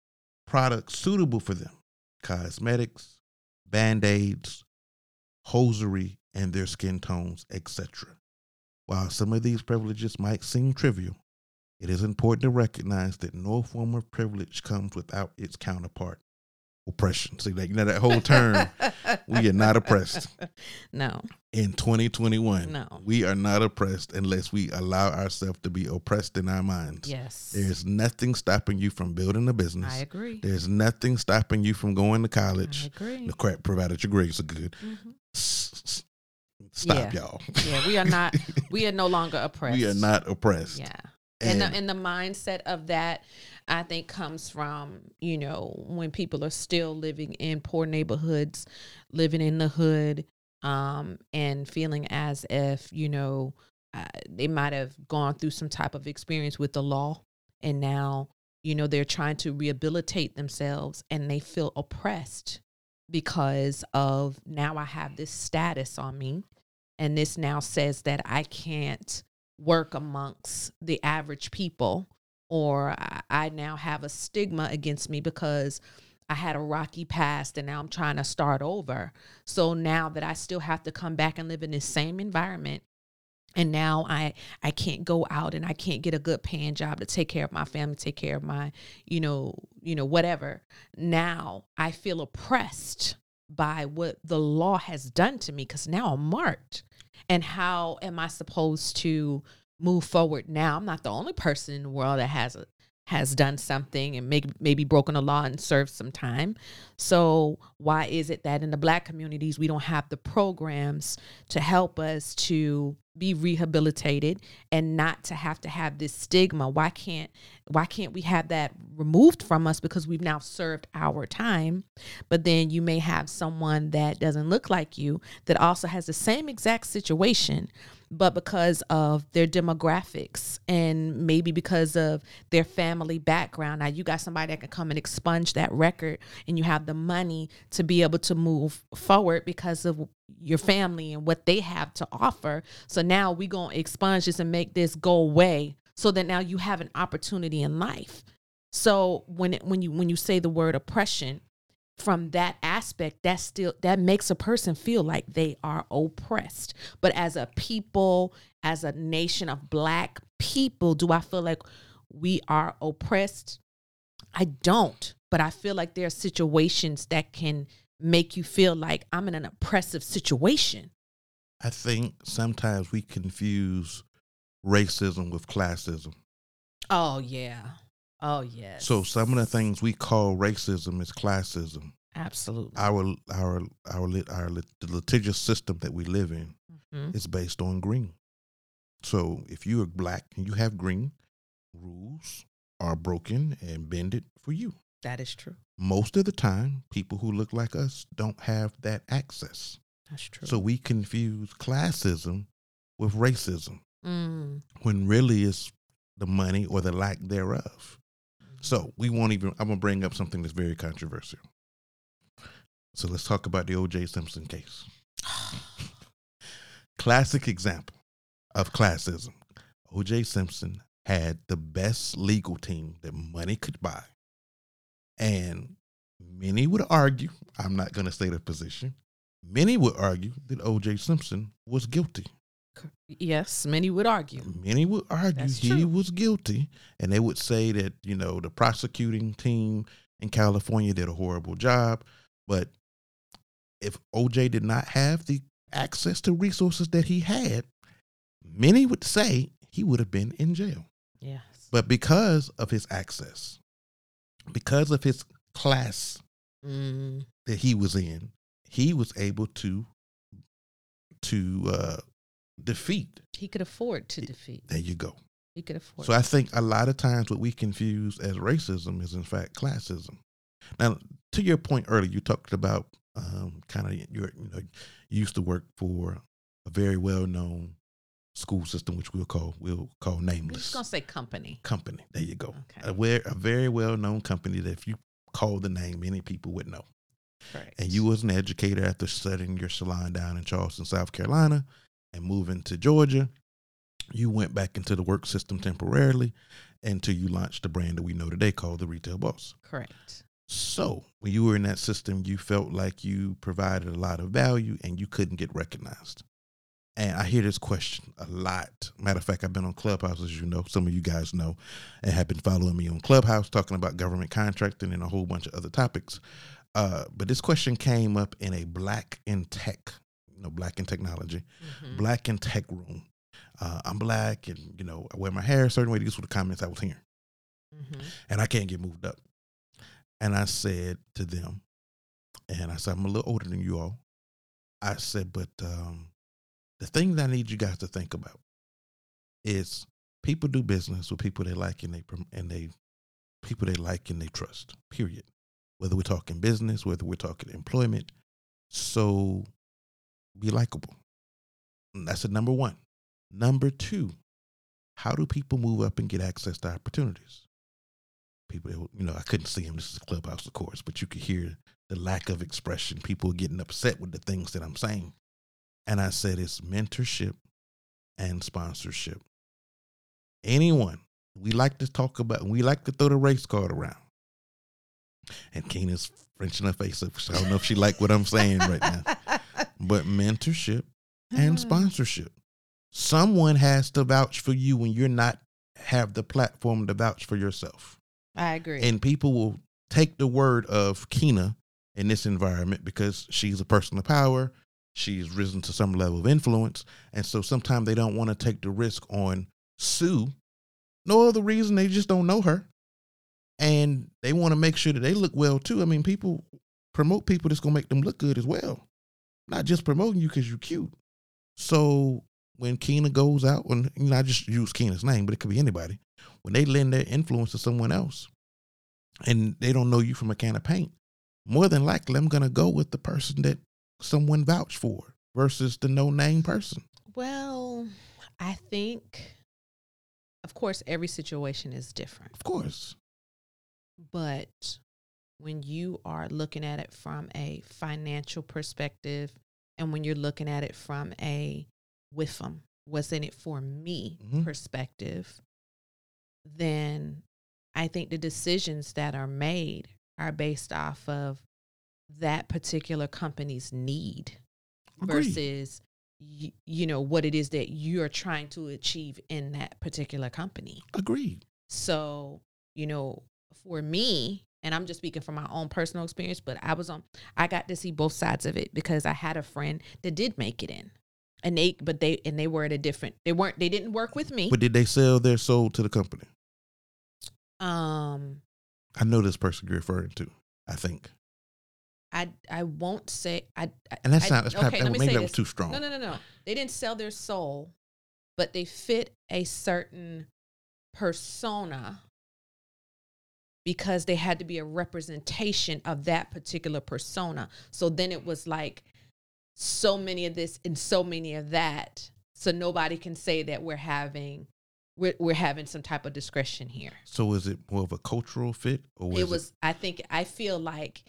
products suitable for them cosmetics, band aids, hosiery, and their skin tones, etc. While some of these privileges might seem trivial, it is important to recognize that no form of privilege comes without its counterpart oppression. See, like, you know, that whole term, we are not oppressed No. in 2021. No. We are not oppressed unless we allow ourselves to be oppressed in our minds. Yes. There's nothing stopping you from building a business. I agree. There's nothing stopping you from going to I college. agree. The crap, provided your grades are good. Mhm. S- Stop, Yeah. y'all. Yeah, we are not. We are no longer oppressed. we are not oppressed. Yeah. And, And, the, and the mindset of that, I think, comes from, you know, when people are still living in poor neighborhoods, living in the hood, um, and feeling as if, you know, uh, they might have gone through some type of experience with the law. And now, you know, they're trying to rehabilitate themselves and they feel oppressed because of now I have this status on me. And this now says that I can't work amongst the average people or I, I now have a stigma against me because I had a rocky past and now I'm trying to start over. So now that I still have to come back and live in this same environment and now I I can't go out and I can't get a good paying job to take care of my family, take care of my, you know, you know whatever. Now I feel oppressed by what the law has done to me cuz now I'm marked. And how am I supposed to move forward now? I'm not the only person in the world that has a has done something and maybe maybe broken a law and served some time. So why is it that in the black communities we don't have the programs to help us to be rehabilitated and not to have to have this stigma? Why can't why can't we have that removed from us because we've now served our time? But then you may have someone that doesn't look like you that also has the same exact situation but because of their demographics and maybe because of their family background. Now you got somebody that can come and expunge that record and you have the money to be able to move forward because of your family and what they have to offer. So now we going to expunge this and make this go away so that now you have an opportunity in life. So when it, when you when you say the word oppression, from that aspect that still that makes a person feel like they are oppressed. But as a people as a nation of black people do i feel like we are oppressed? I don't but i feel like there are situations that can make you feel like i'm in an oppressive situation. I think sometimes we confuse racism with classism. oh yeah oh yes So some of the things we call racism is classism. absolutely Our our our lit- our lit- the litigious system that we live in Mhm. is based on green. So if you are black and you have green, rules are broken and bended for you. that is true Most of the time, people who look like us don't have that access. that's true So we confuse classism with racism mm. when really it's the money or the lack thereof. So we won't even, I'm going to bring up something that's very controversial. So let's talk about the O.J. Simpson case. Classic example of classism. O.J. Simpson had the best legal team that money could buy. And many would argue, I'm not going to state a position, many would argue that O.J. Simpson was guilty. Yes many would argue Many would argue That's he true. was guilty, and they would say that you know the prosecuting team in California did a horrible job. But if OJ did not have the access to resources that he had, many would say he would have been in jail. Yes. But because of his access, because of his class Mm, that he was in, he was able to to uh, defeat. he could afford to defeat. There you go. He could afford. So I think a lot of times what we confuse as racism is in fact classism. Now, to your point earlier, you talked about um, kind of your you know you used to work for a very well known school system, which we'll call we'll call nameless. I'm just gonna say company. company. There you go. Okay. A, where, a very well known company that if you call the name, many people would know. Correct. And you was an educator after studying your salon down in Charleston, South Carolina, and moving to Georgia. You went back into the work system temporarily until you launched the brand that we know today called the Retail Boss. Correct. So when you were in that system, you felt like you provided a lot of value and you couldn't get recognized. And I hear this question a lot. Matter of fact, I've been on Clubhouse, as you know, some of you guys know, and have been following me on Clubhouse talking about government contracting and a whole bunch of other topics. Uh, but this question came up in a black in tech, you know, black in technology, Mhm. black in tech room. Uh, I'm black and, you know, I wear my hair a certain way. These were the comments I was hearing Mhm. and I can't get moved up. And I said to them, and I said, I'm a little older than you all. I said, but um, the thing that I need you guys to think about is people do business with people they like and they and they people they like and they trust. Period. Whether we're talking business, whether we're talking employment, so be likable. Mm, that's the number one. Number two, how do people move up and get access to opportunities? people you know i couldn't see him this is a clubhouse of course but you could hear the lack of expression people getting upset with the things that i'm saying and i said it's mentorship and sponsorship anyone we like to talk about we like to throw the race card around and Kinah's frenching her face up so i don't know if she like what i'm saying right now but mentorship and Mm. sponsorship someone has to vouch for you when you're not have the platform to vouch for yourself I agree. and people will take the word of Kinah in this environment because she's a person of power. She's risen to some level of influence. And so sometimes they don't want to take the risk on Sue. No other reason, they just don't know her. And they want to make sure that they look well too. I mean, people promote people that's going to make them look good as well, not just promoting you because you're cute. So when Kinah goes out, and you know, I just use Kinah's name, but it could be anybody when they lend their influence to someone else and they don't know you from a can of paint, more than likely I'm gonna go with the person that someone vouched for versus the no name person. well, I think, of course, every situation is different. Of course. But when you are looking at it from a financial perspective and when you're looking at it from a with them, what's in it for me Mhm. perspective, then I think the decisions that are made are based off of that particular company's need Agreed. versus you, you know what it is that you're trying to achieve in that particular company. Agreed. So, you know, for me, and I'm just speaking from my own personal experience, but I was on I got to see both sides of it because I had a friend that did make it in. And they but they and they were at a different they weren't they didn't work with me. But did they sell their soul to the company? Um I know this person you're referring to. I think, I I won't say I, I and that's I- not. That's probably, let me maybe say that was too strong. No, no, no, no. They didn't sell their soul, but they fit a certain persona because they had to be a representation of that particular persona. So then it was like so many of this and so many of that. So nobody can say that we're having we're, we're having some type of discretion here. So is it more of a cultural fit, or was it was I think I feel like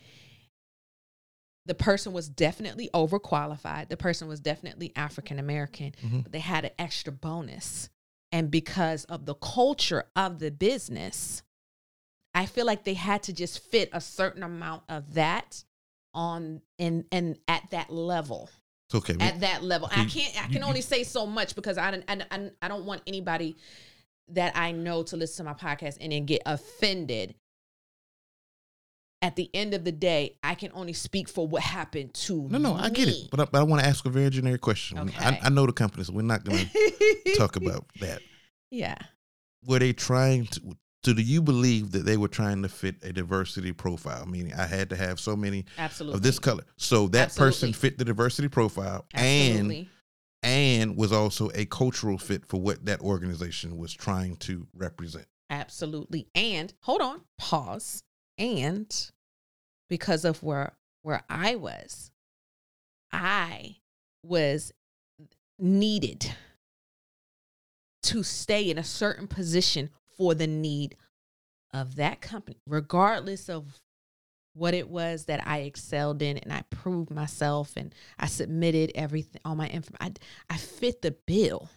the person was definitely overqualified. The person was definitely African American, Mhm. but they had an extra bonus. And because of the culture of the business, I feel like they had to just fit a certain amount of that on and and at that level It's okay. we- at that level. I can't. I can you- only say so much because I don't. I, I, I don't want anybody that I know to listen to my podcast and then get offended at the end of the day, I can only speak for what happened to No, no, I get it, but I, but I want to ask a very generic question. I, Okay. I know the company, so we're not going to talk about that. Yeah. Were they trying to? So, do you believe that they were trying to fit a diversity profile? Meaning, I had to have so many Absolutely. of this color, so that person fit the diversity profile, and and was also a cultural fit for what that organization was trying to represent. Absolutely. And hold on, pause. And because of where where I was, I was needed to stay in a certain position for the need of that company, regardless of what it was that I excelled in and I proved myself and I submitted everything all my information. I, I fit the bill.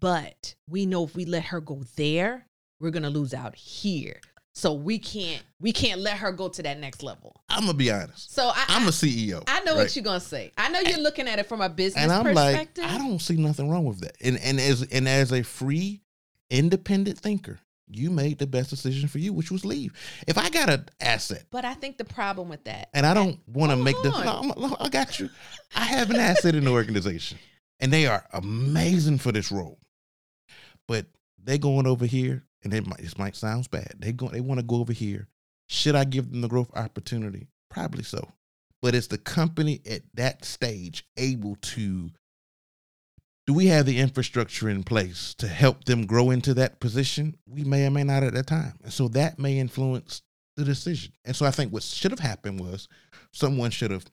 But we know if we let her go there, we're gonna lose out here. So we can't we can't let her go to that next level. I'm gonna be honest. So I I'm a CEO. I know right? what you're gonna say. I know you're looking at it from a business and I'm like, perspective. I don't see nothing wrong with that. And and as and as a free, independent thinker, you made the best decision for you, which was leave. If I got an asset but I think the problem with that, and I don't want to make on. no, I got you. I have an asset in the organization, and they are amazing for this role. But they going over here, and it might this might sounds bad. They go, they want to go over here. Should I give them the growth opportunity? Probably so. But is the company at that stage able to? Do we have the infrastructure in place to help them grow into that position? We may or may not at that time, and so that may influence the decision. And so I think what should have happened was someone should have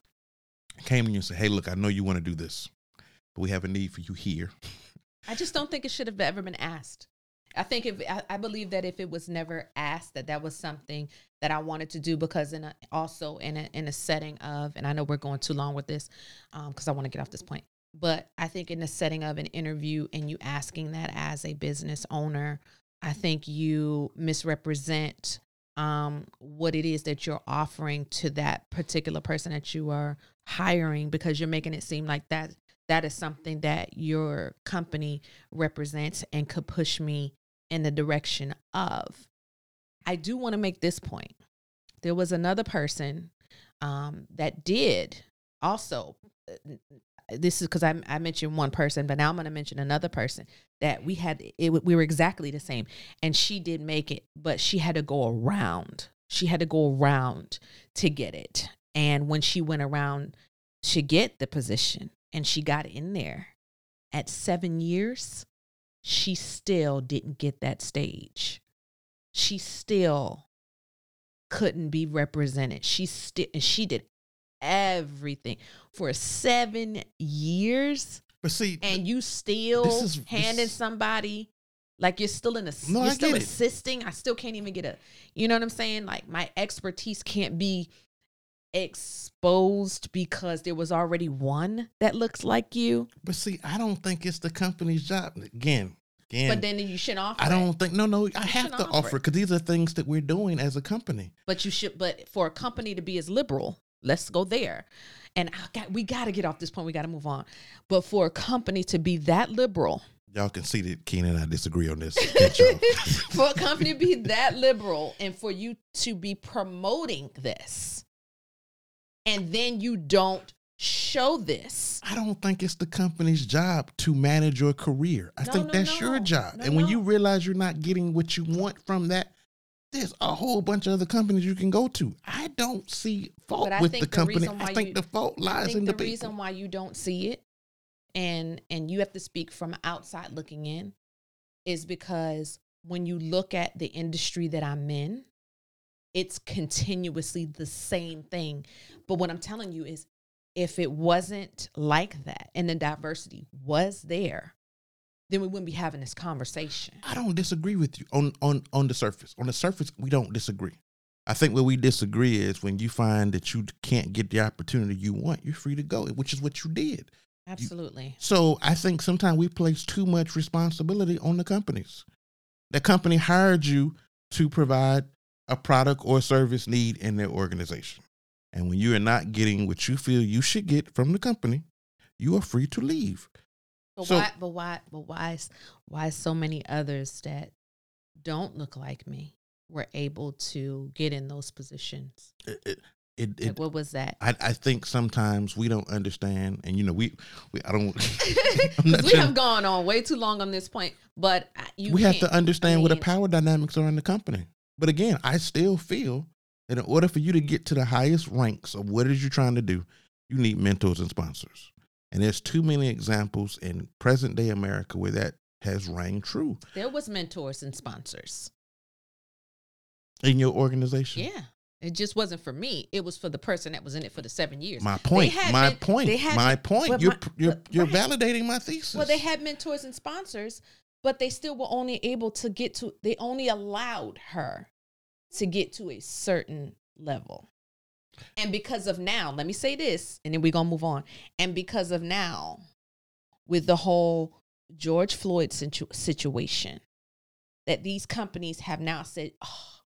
came to you and said, "Hey, look, I know you want to do this, but we have a need for you here." I just don't think it should have ever been asked. I think if I, believe that if it was never asked, that that was something that I wanted to do because in a, also in a in a setting of, and I know we're going too long with this, um, because I want to get off this point. But I think in the setting of an interview and you asking that as a business owner, I think you misrepresent um, what it is that you're offering to that particular person that you are hiring because you're making it seem like that that is something that your company represents and could push me in the direction of. I do want to make this point. There was another person um, that did also. This is because I, I mentioned one person, but now I'm going to mention another person that we had. It, we were exactly the same, and she did make it, but she had to go around. She had to go around to get it, and when she went around to get the position, and she got in there at seven years, she still didn't get that stage. She still couldn't be represented. She still and she did everything for seven years, But see, and you still This is- handing this- somebody like you're still in a No, you're I still get it. assisting. I still can't even get a you know what I'm saying? Like my expertise can't be exposed because there was already one that looks like you. but see, I don't think it's the company's job. Again, again, But then you shouldn't offer. I don't think. No, no, I have to offer offer because these are things that we're doing as a company. But you should. But for a company to be as liberal, let's go there. And I got, we got to get off this point. We got to move on. But for a company to be that liberal, Y'all can see that Kinah and I disagree on this. For a company to be that liberal, and for you to be promoting this, and then you don't show this. I don't think it's the company's job to manage your career. I No, think no, that's your job. No, and when no. you realize you're not getting what you want from that, there's a whole bunch of other companies you can go to. I don't see fault But with the the company. I think you- the fault lies in the, the, people. reason why you don't see it, and and you have to speak from outside looking in, is because when you look at the industry that I'm in, it's continuously the same thing. But what I'm telling you is, if it wasn't like that and the diversity was there, then we wouldn't be having this conversation. I don't disagree with you on on on the surface. On the surface, we don't disagree. I think where we disagree is when you find that you can't get the opportunity you want, you're free to go, which is what you did. Absolutely. So I think sometimes we place too much responsibility on the companies. The company hired you to provide a product or service need in their organization. And when you are not getting what you feel you should get from the company, you are free to leave. But So- why? But why? But why? Why so many others that don't look like me were able to get in those positions? It, it, it, Like, it- what was that? I, I think sometimes we don't understand, and you know, we, we I don't. We have gone on way too long on this point, but uh, you we have to understand what the power dynamics are in the company. But again, I still feel that in order for you to get to the highest ranks of what it is you're trying to do, you need mentors and sponsors. And there's too many examples in present day America where that has rang true There was mentors and sponsors. in your organization. Yeah. It just wasn't for me. It was for the person that was in it for the seven years. My point. had My men- point. My men- point. You're my- you're you're right. validating my thesis. Well, they had mentors and sponsors, but they still were only able to get to, they only allowed her to get to a certain level. And because of now, let me say this, and then we're going to move on. And because of now, with the whole George Floyd situ- situation, that these companies have now said, oh,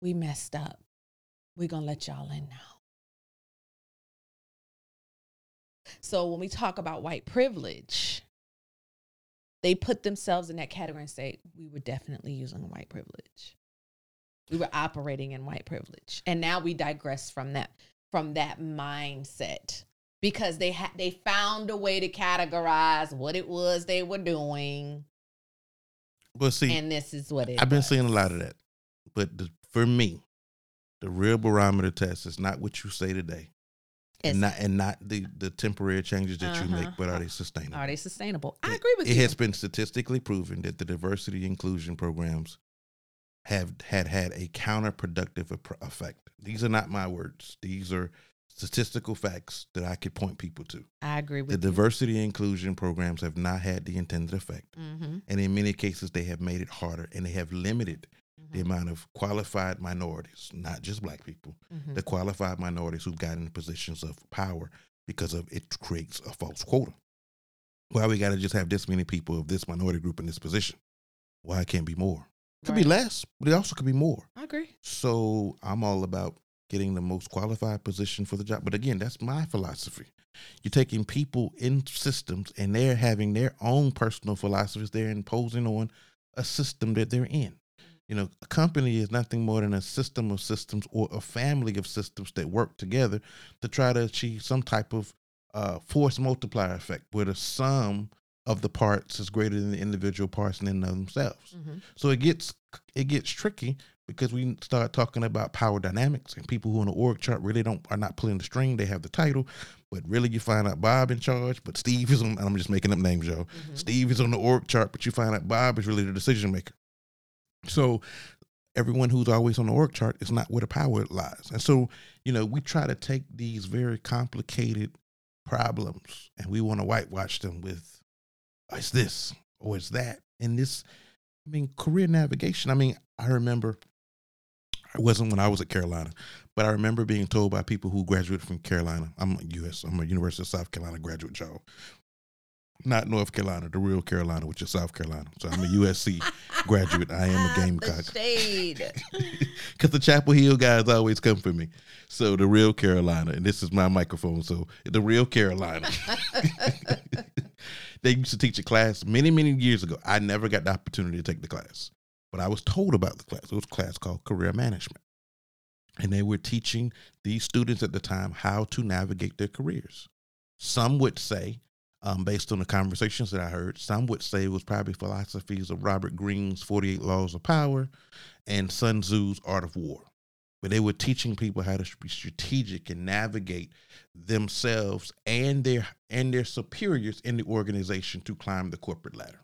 we messed up. We're going to let y'all in now. So when we talk about white privilege, they put themselves in that category and say, we were definitely using white privilege. We were operating in white privilege. And now we digress from that from that mindset because they had they found a way to categorize what it was they were doing But see, and this is what it I've been seeing a lot of that. But the, for me, the real barometer test is not what you say today, It's- and not and not the the temporary changes that you make, Uh-huh. but are they sustainable? are they sustainable? I It- agree with it you. It has been statistically proven that the diversity inclusion programs have had had a counterproductive effect. These are not my words. These are statistical facts that I could point people to. I agree The with you. diversity inclusion programs have not had the intended effect. Mm-hmm. And in many cases, they have made it harder and they have limited the amount of qualified minorities, not just black people, Mm-hmm. the qualified minorities who've gotten in positions of power because of it creates a false quota. Why we got to just have this many people of this minority group in this position? Why it can't be more? Could be less, but it also could be more. I agree. So I'm all about getting the most qualified position for the job. But again, that's my philosophy. You're taking people in systems and they're having their own personal philosophies. They're imposing on a system that they're in. You know, a company is nothing more than a system of systems or a family of systems that work together to try to achieve some type of uh, force multiplier effect where the sum of the parts is greater than the individual parts in and of themselves. Mm-hmm. So it gets it gets tricky because we start talking about power dynamics and people who on the org chart really don't are not pulling the string. They have the title, but really you find out Bob in charge, but Steve is on. I'm just making up names, y'all. Mm-hmm. Steve is on the org chart, but you find out Bob is really the decision maker. So everyone who's always on the org chart is not where the power lies. And so, you know, we try to take these very complicated problems and we want to whitewash them with "Oh, Oh, it's this or it's that. And this, I mean, career navigation. I mean, I remember it wasn't when I was at Carolina, but I remember being told by people who graduated from Carolina. I'm a US, I'm a University of South Carolina graduate, y'all. Not North Carolina, the real Carolina, which is South Carolina. So I'm a USC graduate. I am a Gamecock. Shade. Because the Chapel Hill guys always come for me. So the real Carolina, and this is my microphone. So the real Carolina. they used to teach a class many, many years ago. I never got the opportunity to take the class, but I was told about the class. It was a class called Career Management. And they were teaching these students at the time how to navigate their careers. Some would say, um, based on the conversations that I heard, some would say it was probably philosophies of Robert Greene's 48 Laws of Power and Sun Tzu's Art of War, where they were teaching people how to be strategic and navigate themselves and their and their superiors in the organization to climb the corporate ladder.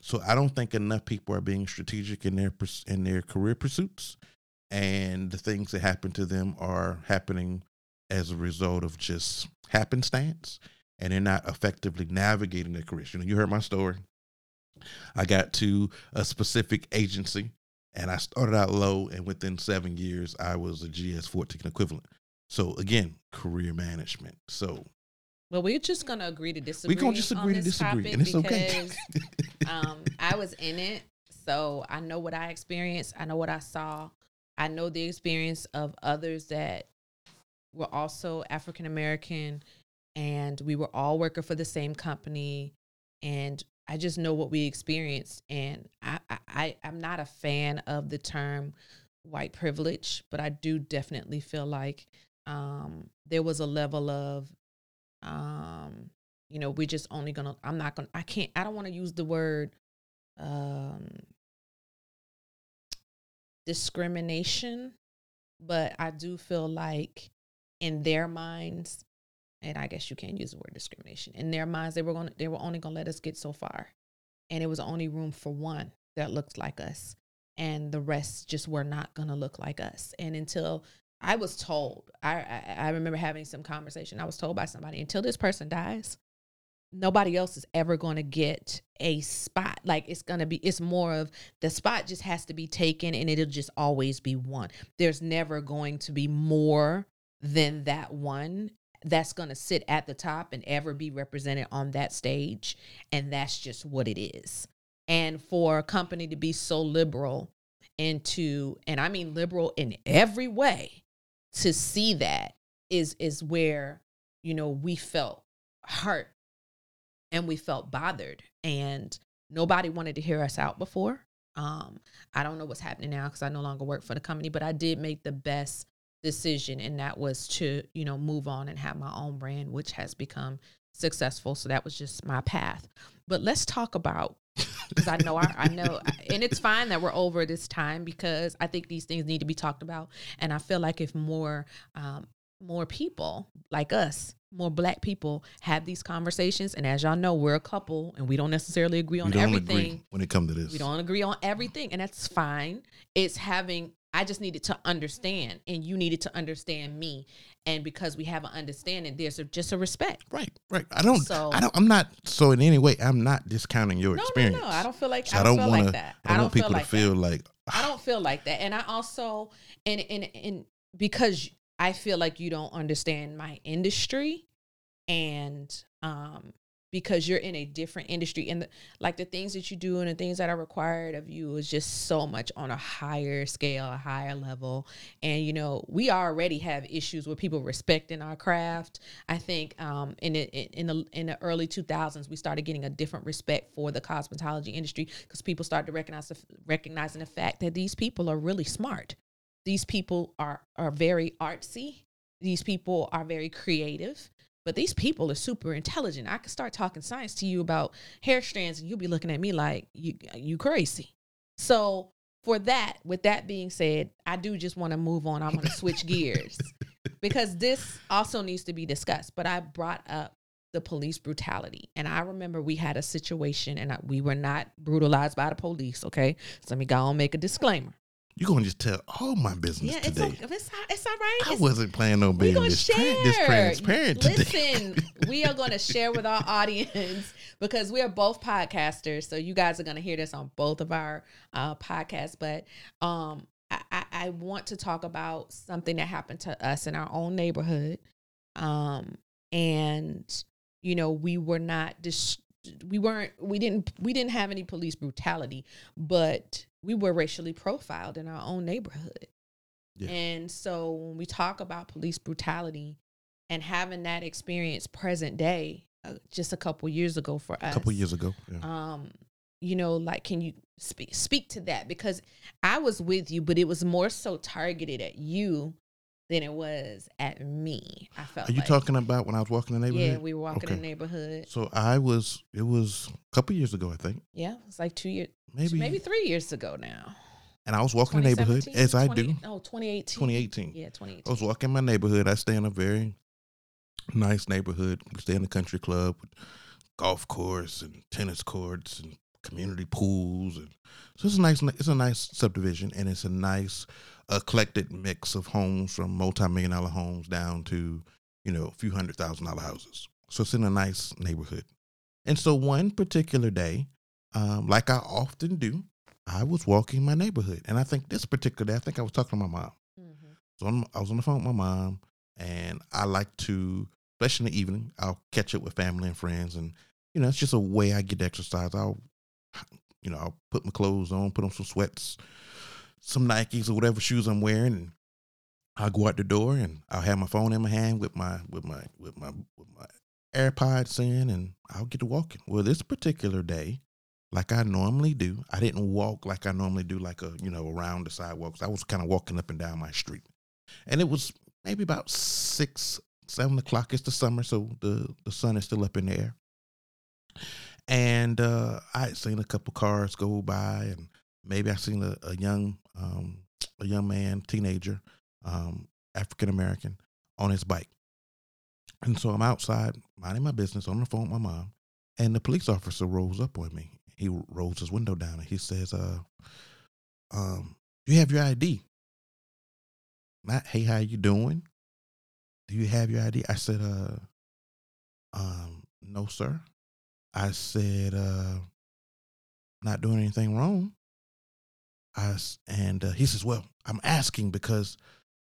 So I don't think enough people are being strategic in their in their career pursuits, and the things that happen to them are happening as a result of just happenstance, and they're not effectively navigating their career. You know, you heard my story. I got to a specific agency and I started out low, and within seven years, I was a GS 14 equivalent. So again, career management. So Well, we're just gonna agree to disagree. we're gonna just agree to disagree, and it's okay. um, I was in it, so I know what I experienced. I know what I saw. I know the experience of others that were also African American, and we were all working for the same company. And I just know what we experienced, and I, I, I'm not a fan of the term white privilege, but I do definitely feel like um, there was a level of, um, you know, we're just only gonna. I'm not gonna. I can't. I don't want to use the word um, discrimination, but I do feel like in their minds, and I guess you can't use the word discrimination. In their minds, they were going. to They were only gonna let us get so far, and it was only room for one that looked like us and the rest just were not going to look like us. And until I was told, I, I, I remember having some conversation. I was told by somebody, until this person dies, nobody else is ever going to get a spot. Like it's going to be, it's more of the spot just has to be taken, and it'll just always be one. There's never going to be more than that one that's going to sit at the top and ever be represented on that stage and that's just what it is. And for a company to be so liberal and to and i mean liberal in every way to see that is is where you know we felt hurt and we felt bothered and nobody wanted to hear us out before. Um i don't know what's happening now because i no longer work for the company but i did make the best decision and that was to you know move on and have my own brand which has become successful so that was just my path but let's talk about because I know I, I know, and it's fine that we're over this time because I think these things need to be talked about, and I feel like if more um, more people like us, more black people have these conversations, and as y'all know, we're a couple and we don't necessarily agree on everything. agree when it comes to this. We don't agree on everything, and that's fine. It's having I just needed to understand, and you needed to understand me. And because we have an understanding, there's a, just a respect. Right, right. I don't. So- I don't. I'm not. So in any way, I'm not discounting your No, experience. no, no. I don't feel like So I don't, feel wanna. like that. I don't want people feel to feel that. like I don't feel like that. And I also and and and because I feel like you don't understand my industry and um because you're in a different industry and the, like the things that you do and the things that are required of you is just so much on a higher scale, a higher level. And you know, we already have issues with people respecting our craft. I think um in the in the in the early 2000s we started getting a different respect for the cosmetology industry because people started to recognize the, recognizing the fact that these people are really smart. These people are are very artsy. These people are very creative. But these people are super intelligent. I could start talking science to you about hair strands, and you'll be looking at me like you you crazy. So for that, with that being said, I do just want to move on. I'm going to switch gears because this also needs to be discussed. But I brought up the police brutality, and I remember we had a situation, and I, we were not brutalized by the police. Okay, so let me go and make a disclaimer. You're gonna just tell all my business Yeah, it's today. okay. It's, all- it's all right. I It's- wasn't planning on being this, share. this transparent today. Listen, we are gonna share with our audience because we are both podcasters, so you guys are gonna hear this on both of our uh, podcasts. But um, I, I, I want to talk about something that happened to us in our own neighborhood, um, and you know we were not dis- we weren't we didn't we didn't have any police brutality, but we were racially profiled in our own neighborhood. Yeah. And so when we talk about police brutality and having that experience present day, uh, just a couple years ago for us. a couple years ago. Yeah. um, you know, like, can you speak speak to that? Because I was with you, but it was more so targeted at you than it was at me. I felt. Are you like. talking about when I was walking the neighborhood? Yeah, we were walking Okay. the neighborhood. So I was. It was a couple years ago, I think. Yeah, it's like two years, Maybe. maybe three years ago now. And I was walking the neighborhood 2017? as I do. Oh, 2018. 2018. Yeah, 2018. I was walking my neighborhood. I stay in a very nice neighborhood. We stay in a country club with golf course and tennis courts and community pools and so it's a nice it's a nice subdivision and it's a nice eclectic mix of homes from multi-million dollar homes down to you know a few hundred thousand dollar houses. So it's in a nice neighborhood. And so one particular day um, like i often do i was walking my neighborhood. And i think this particular day i think i was talking to my mom. Mhm. so I'm, I was on the phone with my mom, and I like to, especially in the evening, I'll catch up with family and friends, and you know, it's just a way I get exercise. I'll, you know, I'll put my clothes on, put on some sweats, some Nikes or whatever shoes I'm wearing, and I'll go out the door, and I'll have my phone in my hand with my with my with my with my AirPods in, and I'll get to walking. Well, this particular day, like I normally do. I didn't walk like I normally do, like a you know around the sidewalks. I was kind of walking up and down my street, and it was maybe about six, seven o'clock. It's the summer, so the the sun is still up in the air. And uh, I had seen a couple cars go by, and maybe I seen a, a young um, a young man, teenager, um, African American, on his bike. And so I'm outside minding my business on the phone with my mom, and the police officer rolls up on me. He rolls his window down and he says, "Uh, um, you have your ID?" Not, "Hey, how you doing? Do you have your ID?" I said, "Uh, um, no, sir." I said, uh, "Not doing anything wrong." I and uh, he says, "Well, I'm asking because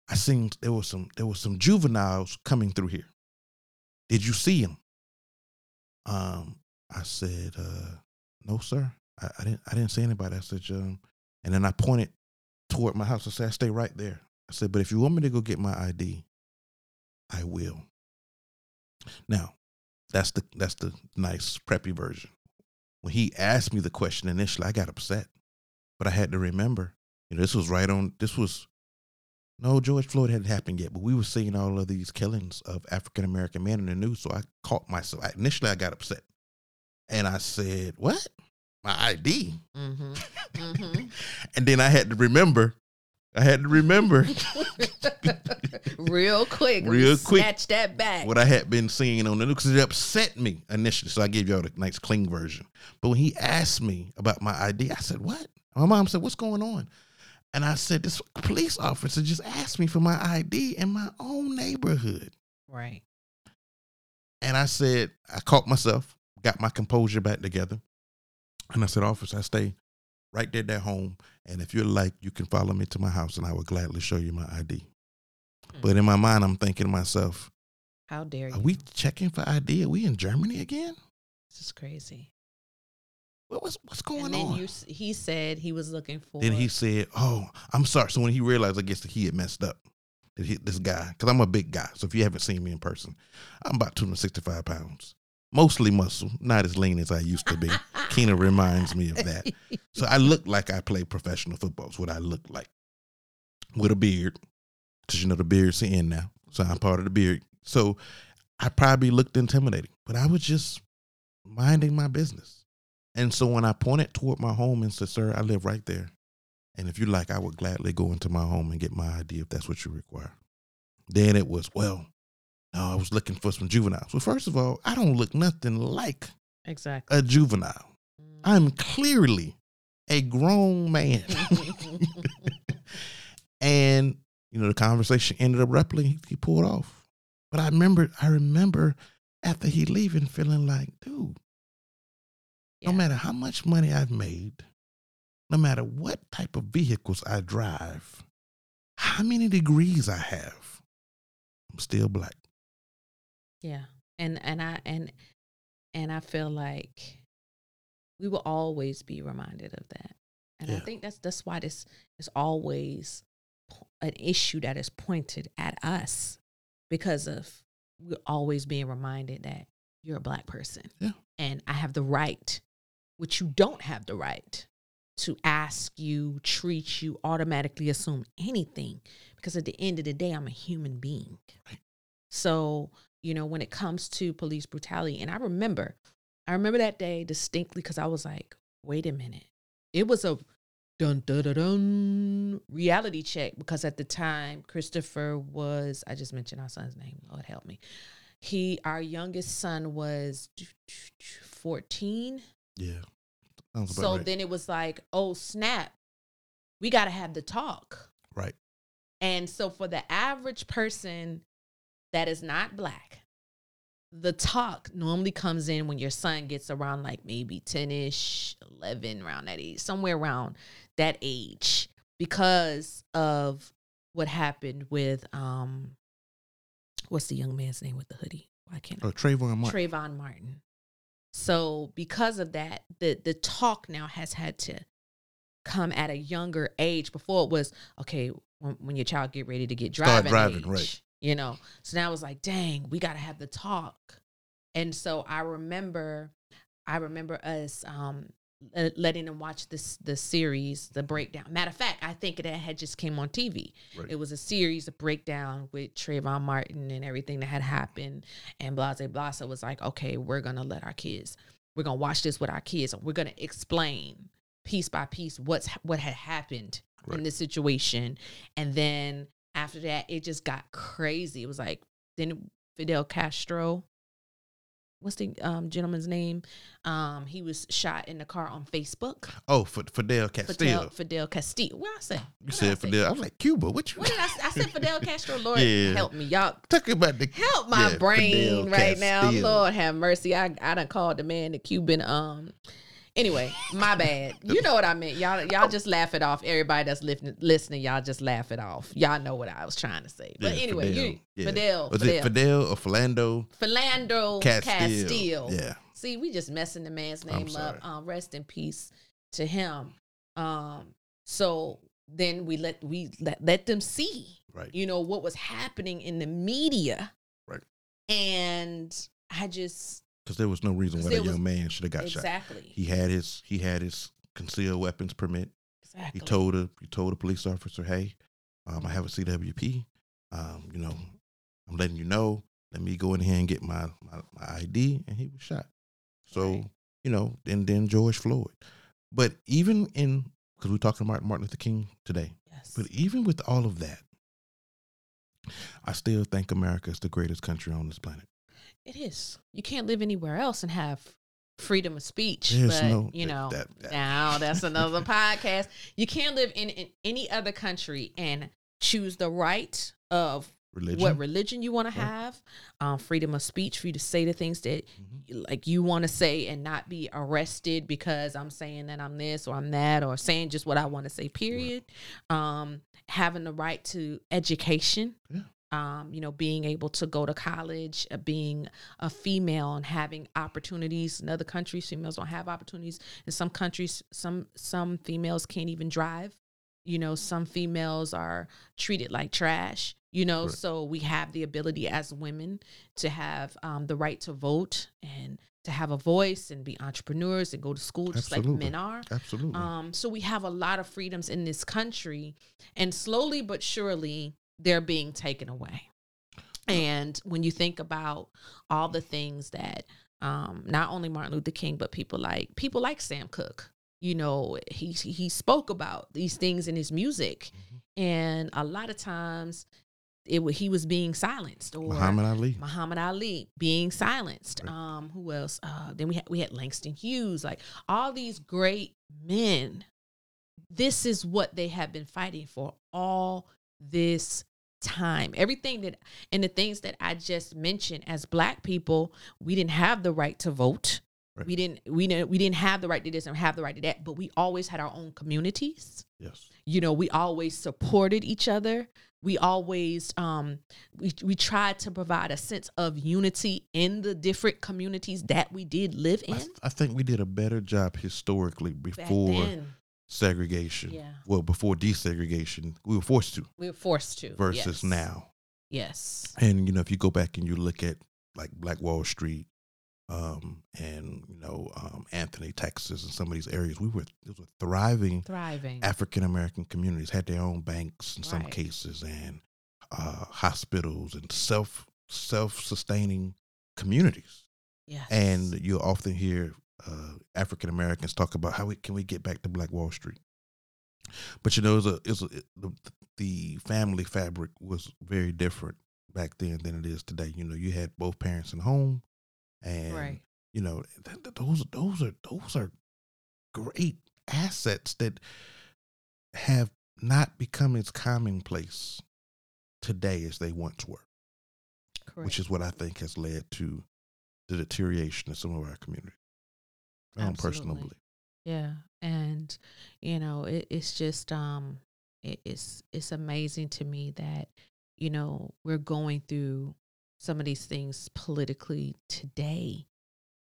I seen there was some there was some juveniles coming through here. Did you see him?" Um, I said, uh, "No, sir. I, I didn't. I didn't see anybody." I said, um, and then I pointed toward my house. I said, "I stay right there." I said, "But if you want me to go get my ID, I will." Now, that's the that's the nice preppy version. When he asked me the question initially, I got upset, but I had to remember, you know, this was right on. This was no George Floyd hadn't happened yet, but we were seeing all of these killings of African American men in the news. So I caught myself. I, initially, I got upset, and I said, "What? My ID?" Mm-hmm. Mm-hmm. And then I had to remember. I had to remember Real quick. Real quick. Snatch that back. what I had been seeing on the news because it upset me initially. So I gave y'all the nice clean version. But when he asked me about my ID, I said, "What?" My mom said, "What's going on?" And I said, "This police officer just asked me for my ID in my own neighborhood." Right. And I said, I caught myself, got my composure back together. And I said, Officer, I stay right there at that home. And if you're like, you can follow me to my house and I will gladly show you my ID. Hmm. But in my mind, I'm thinking to myself, How dare you? are we checking for ID? Are we in Germany again? This is crazy. What was, what's going and then on? you, he said he was looking for. then he said, Oh, I'm sorry. So when he realized, I guess that he had messed up, that he, this guy, because I'm a big guy. So if you haven't seen me in person, I'm about 265 pounds, mostly muscle, not as lean as I used to be. Kinah reminds me of that. So I look like I play professional football. Is what I look like with a beard, because you know the beard's the end now. So I'm part of the beard. So I probably looked intimidating, but I was just minding my business. And so when I pointed toward my home and said, "Sir, I live right there, and if you like, I would gladly go into my home and get my ID if that's what you require." Then it was, well, no, I was looking for some juveniles. Well, first of all, I don't look nothing like exactly. a juvenile. I'm clearly a grown man. and you know the conversation ended abruptly. He, he pulled off. But I remember, I remember after he leaving, feeling like, dude, Yeah. no matter how much money I've made, no matter what type of vehicles I drive, how many degrees I have, I'm still black. Yeah. And and I and and I feel like we will always be reminded of that. And I think that's that's why this is always an issue that is pointed at us because of we're always being reminded that you're a black person. Yeah. And I have the right, which you don't have the right to ask you, treat you, automatically assume anything because at the end of the day, I'm a human being. Right. So, you know, when it comes to police brutality, and I remember, I remember that day distinctly because I was like, wait a minute. It was a dun dun dun dun reality check because at the time Christopher was I just mentioned our son's name. Lord help me. He our youngest son was 14. Yeah. So right. then it was like, oh snap, we got to have the talk. right. And so for the average person that is not black, the talk normally comes in when your son gets around like maybe 10 ish, 11, around that age, somewhere around that age, because of what happened with, um, what's the young man's name with the hoodie? Why can't I? Oh, Trayvon Martin. Trayvon Martin. So because of that, the the talk now has had to come at a younger age. Before it was okay when, when your child get ready to get driving, driving, age, right. You know, so now it's like, dang, we got to have the talk. And so I remember, I remember us um, uh, letting them watch this the series, the breakdown. Matter of fact, I think it had just came on TV. Right. It was a series, a breakdown with Trayvon Martin and everything that had happened. And Blase Blasa was like, okay, we're gonna let our kids, we're gonna watch this with our kids, and we're gonna explain piece by piece what's what had happened Right. in this situation. And then after that, it just got crazy. It was like then Fidel Castro what's the um, gentleman's name? Um, he was shot in the car on Facebook. Oh, F- Fidel Castillo. Fidel, Fidel Castillo. What I say? you did I said say? Fidel. I was like Cuba. What you What did I? say? I said Fidel Castro. Lord, Yeah. help me, y'all. talk about the Help my Yeah, brain Fidel right now. Lord have mercy. I I done called the man the Cuban. Um. Anyway, my bad. You know what I meant. Y'all y'all just laugh it off. Everybody that's listening, listening, y'all just laugh it off. Y'all know what I was trying to say. But Yeah, anyway, Fidel. you Yeah. Fidel. Was Fidel. it Fidel or Philando Philando Castile? Castile. Yeah. See, we just messing the man's name up. Um, rest in peace to him. Um, so then we let we let, let them see, Right. you know, what was happening in the media. Right. And I just Because there was no reason why that young man should have got shot. exactly, He had his he had his concealed weapons permit. exactly. He told a he told a police officer, "Hey, um, I have a CWP. Um, you know, I'm letting you know. Let me go in here and get my my, my ID." And he was shot. So Right. you know, and then George Floyd. But even in because we're talking about Martin Luther King today, yes. but even with all of that, I still think America is the greatest country on this planet. It is. You can't live anywhere else and have freedom of speech. There's but no- you know, that- that- now that's another podcast. You can't live in, in any other country and choose the right of Religion. what religion you want to Right. have, um, freedom of speech for you to say the things that Mhm. like you want to say and not be arrested because I'm saying that I'm this or I'm that or saying just what I want to say. Period. Um, having the right to education. Yeah. Um, you know, being able to go to college, uh, being a female and having opportunities in other countries, females don't have opportunities. In some countries, some some females can't even drive. You know, some females are treated like trash. You know, Right. so we have the ability as women to have um, the right to vote and to have a voice and be entrepreneurs and go to school just like men are. Absolutely. Um, so we have a lot of freedoms in this country, and slowly but surely they're being taken away. And when you think about all the things that um, not only Martin Luther King, but people like people like Sam Cooke, you know, he he spoke about these things in his music, and a lot of times it he was being silenced or Muhammad Ali. Muhammad Ali being silenced. Right. Um, who else? Uh, then we had we had Langston Hughes, like all these great men. This is what they have been fighting for all this time. Everything that and the things that I just mentioned as black people, we didn't have the right to vote. Right. We didn't we didn't we didn't have the right to this and have the right to that, but we always had our own communities Yes. you know we always supported each other we always um we, we tried to provide a sense of unity in the different communities that we did live I, in th- I think we did a better job historically before segregation. Yeah. Well, before desegregation, we were forced to we were forced to versus yes. now. yes And you know, if you go back and you look at like Black Wall Street, um, and you know, um, Anthony, Texas, and some of these areas, we were those were thriving thriving African American communities had their own banks in some cases and uh, hospitals and self self sustaining communities. yes And you often hear uh, African Americans talk about how we, can we get back to Black Wall Street. But you know, it's a, it's a, the, the family fabric was very different back then than it is today. You know, you had both parents in home, and right you know th- th- those those are those are great assets that have not become as commonplace today as they once were correct which is what I think has led to the deterioration of some of our community. My own personal Absolutely. belief. Yeah, and you know, it, it's just um, it, it's it's amazing to me that you know we're going through some of these things politically today,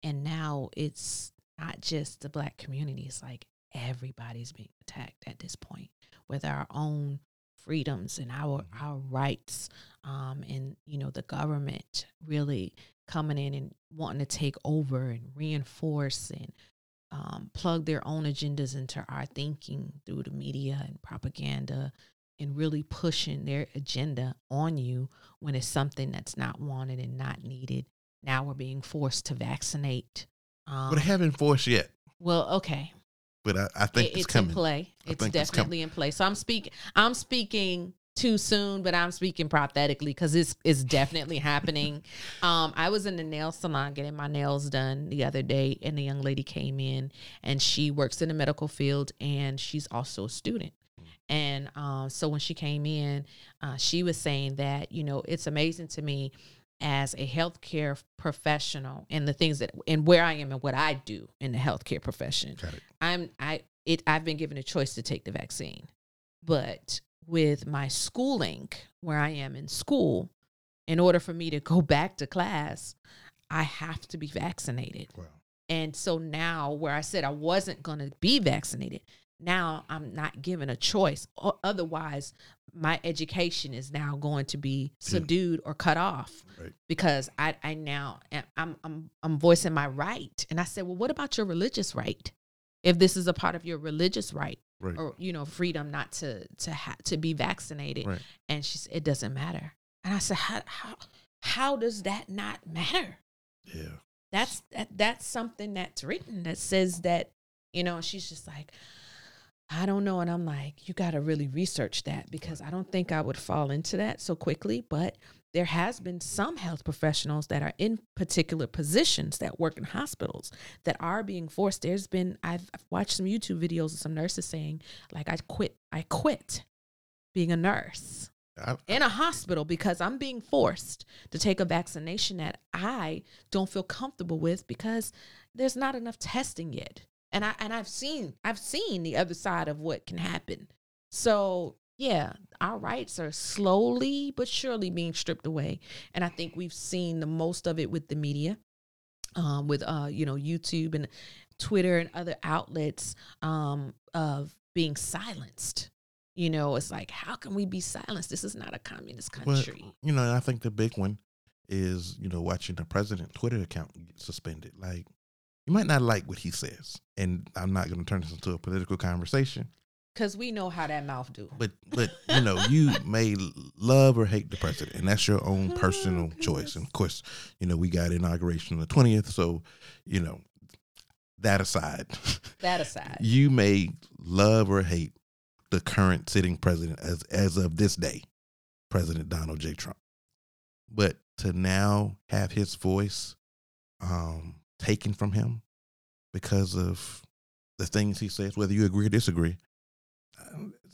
and now it's not just the black community; it's like everybody's being attacked at this point with our own freedoms and our Mhm. our rights, um, and you know the government really coming in and wanting to take over and reinforce and um, plug their own agendas into our thinking through the media and propaganda and really pushing their agenda on you when it's something that's not wanted and not needed. Now we're being forced to vaccinate. Um, but they haven't forced yet. well, okay, But I, I think it- it's, it's coming. in play. I It's think it's definitely in play. So I'm speaking. I'm speaking too soon, but I'm speaking prophetically because it's it's definitely happening. Um, I was in the nail salon getting my nails done the other day, and the young lady came in, and she works in the medical field, and she's also a student. And um, so when she came in, uh, she was saying that you know it's amazing to me as a healthcare professional and the things that and where I am and what I do in the healthcare profession. I'm I it I've been given a choice to take the vaccine. But with my schooling, where I am in school, in order for me to go back to class, I have to be vaccinated. Wow. And so now where I said I wasn't going to be vaccinated, now I'm not given a choice. Otherwise, my education is now going to be subdued or cut off Right. because I, I now am- I'm, I'm I'm voicing my right. And I said, well, what about your religious right? If this is a part of your religious right, Right. or you know, freedom not to to ha- to be vaccinated, Right. and she said, it doesn't matter. And I said, how how how does that not matter? Yeah. That's that that's something that's written that says that, you know, she's just like, I don't know. And I'm like, you gotta really research that because I don't think I would fall into that so quickly. But there has been some health professionals that are in particular positions that work in hospitals that are being forced. There's been I've, I've watched some YouTube videos of some nurses saying, like, I quit, I quit being a nurse I, in a hospital because I'm being forced to take a vaccination that I don't feel comfortable with because there's not enough testing yet. And I and I've seen I've seen the other side of what can happen. So yeah, our rights are slowly but surely being stripped away. And I think we've seen the most of it with the media, um, with uh, you know, YouTube and Twitter and other outlets um of being silenced. You know, it's like, how can we be silenced? This is not a communist well, country. you know, and I think the big one is, you know, watching the president Twitter account get suspended. Like, you might not like what he says, and I'm not going to turn this into a political conversation, Because we know how that mouth do. but but you know, you may love or hate the president, and that's your own personal choice. And of course, you know, we got inauguration on the twentieth, so you know, that aside, That aside. you may love or hate the current sitting president as as of this day, President Donald J. Trump. But to now have his voice um, taken from him because of the things he says, whether you agree or disagree,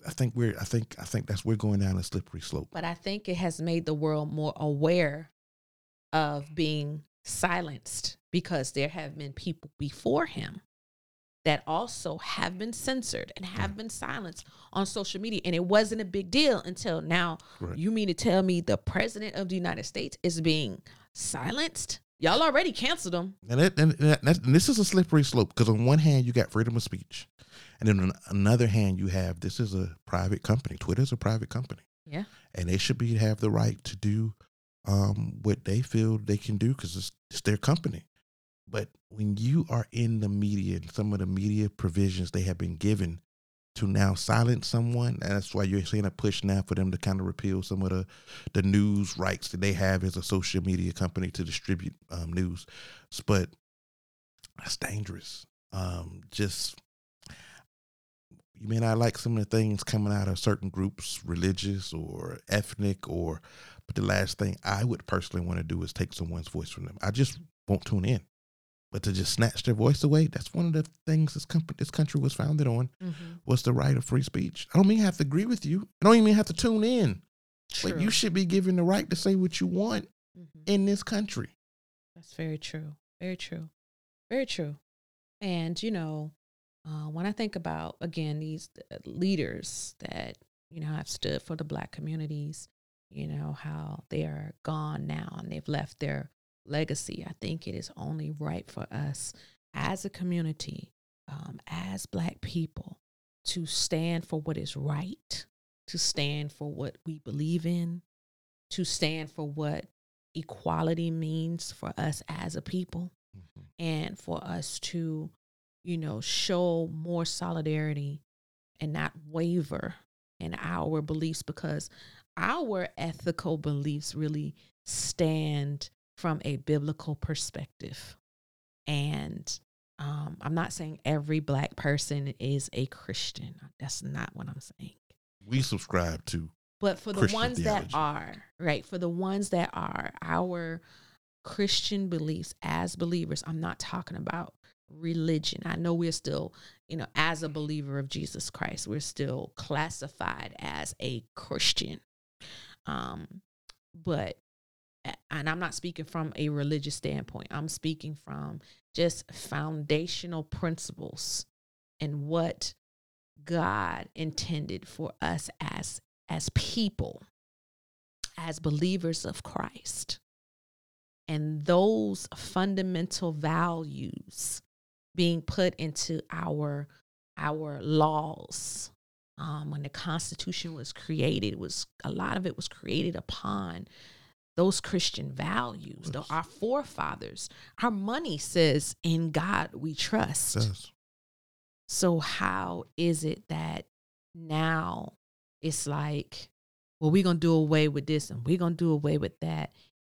I think we're I think I think that's we're going down a slippery slope. But I think it has made the world more aware of being silenced because there have been people before him that also have been censored and have mm. been silenced on social media. And it wasn't a big deal until now. Right. You mean to tell me the president of the United States is being silenced? Y'all already canceled them. And, that, and, that, and this is a slippery slope because on one hand you got freedom of speech, and then on another hand you have this is a private company. Twitter is a private company. Yeah. and they should be have the right to do um, what they feel they can do because it's, it's their company. But when you are in the media and some of the media provisions they have been given to now silence someone, and that's why you're seeing a push now for them to kind of repeal some of the the news rights that they have as a social media company to distribute um, news. But that's dangerous. Um, just you may not like some of the things coming out of certain groups, religious or ethnic, or but the last thing I would personally want to do is take someone's voice from them. I just won't tune in. But to just snatch their voice away, that's one of the things this, com- this country was founded on was the right of free speech. I don't mean I have to agree with you. I don't even have to tune in. True. But you should be given the right to say what you want Mhm. in this country. That's very true. Very true. Very true. And, you know, uh, when I think about, again, these uh, leaders that, you know, have stood for the Black communities, you know, how they are gone now and they've left their legacy, I think it is only right for us as a community, um, as Black people, to stand for what is right, to stand for what we believe in, to stand for what equality means for us as a people and for us to you know, show more solidarity and not waver in our beliefs because our ethical beliefs really stand from a biblical perspective. And um, I'm not saying every black person is a Christian. That's not what I'm saying. We subscribe to But for the Christian ones theology. that are, right, for the ones that are our Christian beliefs as believers, I'm not talking about religion. I know we're still, you know, as a believer of Jesus Christ, we're still classified as a Christian. Um, but and I'm not speaking from a religious standpoint. I'm speaking from just foundational principles and what God intended for us as as people, as believers of Christ. And those fundamental values being put into our our laws. Um, when the Constitution was created, was a lot of it was created upon those Christian values. Yes. our forefathers, our money says, "In God we trust." us. So how is it that now it's like, well, we're gonna do away with this and we're gonna do away with that.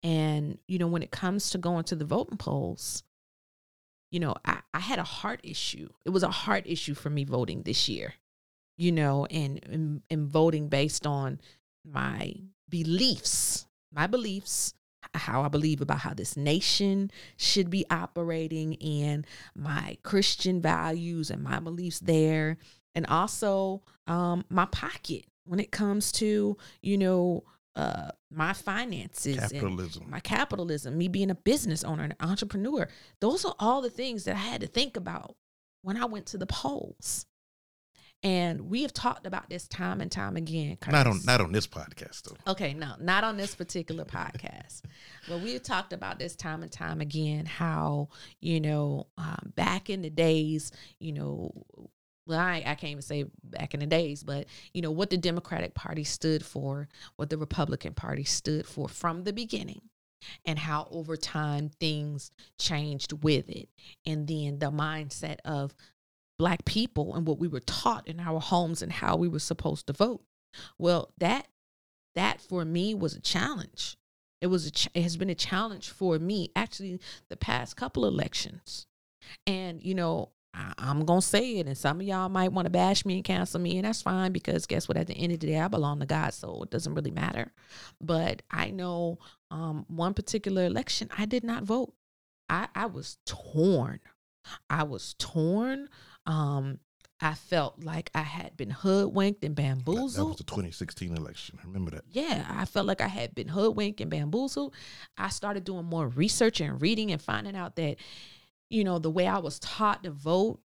And you know, when it comes to going to the voting polls, you know, I, I had a heart issue. It was a heart issue for me voting this year, you know, and and, and voting based on my beliefs, my beliefs, how I believe about how this nation should be operating and my Christian values and my beliefs there. And also um, my pocket when it comes to, you know, uh, my finances and Capitalism. my capitalism, me being a business owner, an entrepreneur. Those are all the things that I had to think about when I went to the polls. And we have talked about this time and time again. not on not on this podcast though. Okay, no, not on this particular podcast. But we've talked about this time and time again how, you know, um, back in the days, you know, well, I, I can't even say back in the days, but, you know, what the Democratic Party stood for, what the Republican Party stood for from the beginning, and how over time things changed with it. And then the mindset of Black people and what we were taught in our homes and how we were supposed to vote. Well, that that for me was a challenge. It was a ch- it has been a challenge for me actually the past couple elections. And you know, I, I'm gonna say it, and some of y'all might want to bash me and cancel me, and that's fine because guess what? At the end of the day, I belong to God, so it doesn't really matter. But I know um, one particular election, I did not vote. I, I was torn. I was torn. Um, I felt like I had been hoodwinked and That, that was the 2016 election. I remember that. Yeah, I felt like I had been hoodwinked and bamboozled. I started doing more research and reading and finding out that, you know, the way I was taught to vote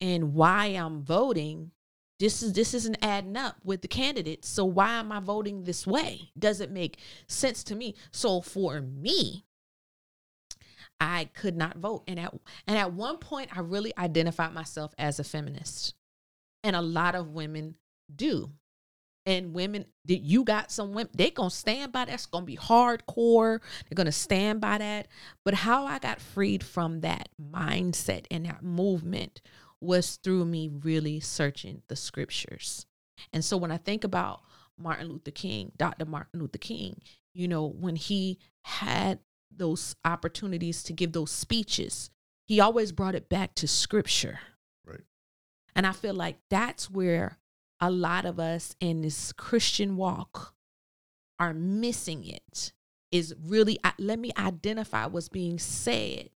and why I'm voting, this is this isn't adding up with the candidates. So why am I voting this way? Doesn't make sense to me. So for me, I could not vote. And at and at one point I really identified myself as a feminist. And a lot of women do. And women that you got some women they gonna stand by that's gonna be hardcore. They're gonna stand by that. But how i got freed from that mindset and that movement was through me really searching the scriptures. And so when i think about martin luther king dr martin luther king you know when he had those opportunities to give those speeches he always brought it back to scripture Right. and i feel like that's where a lot of us in this Christian walk are missing it. Is really, let me identify what's being said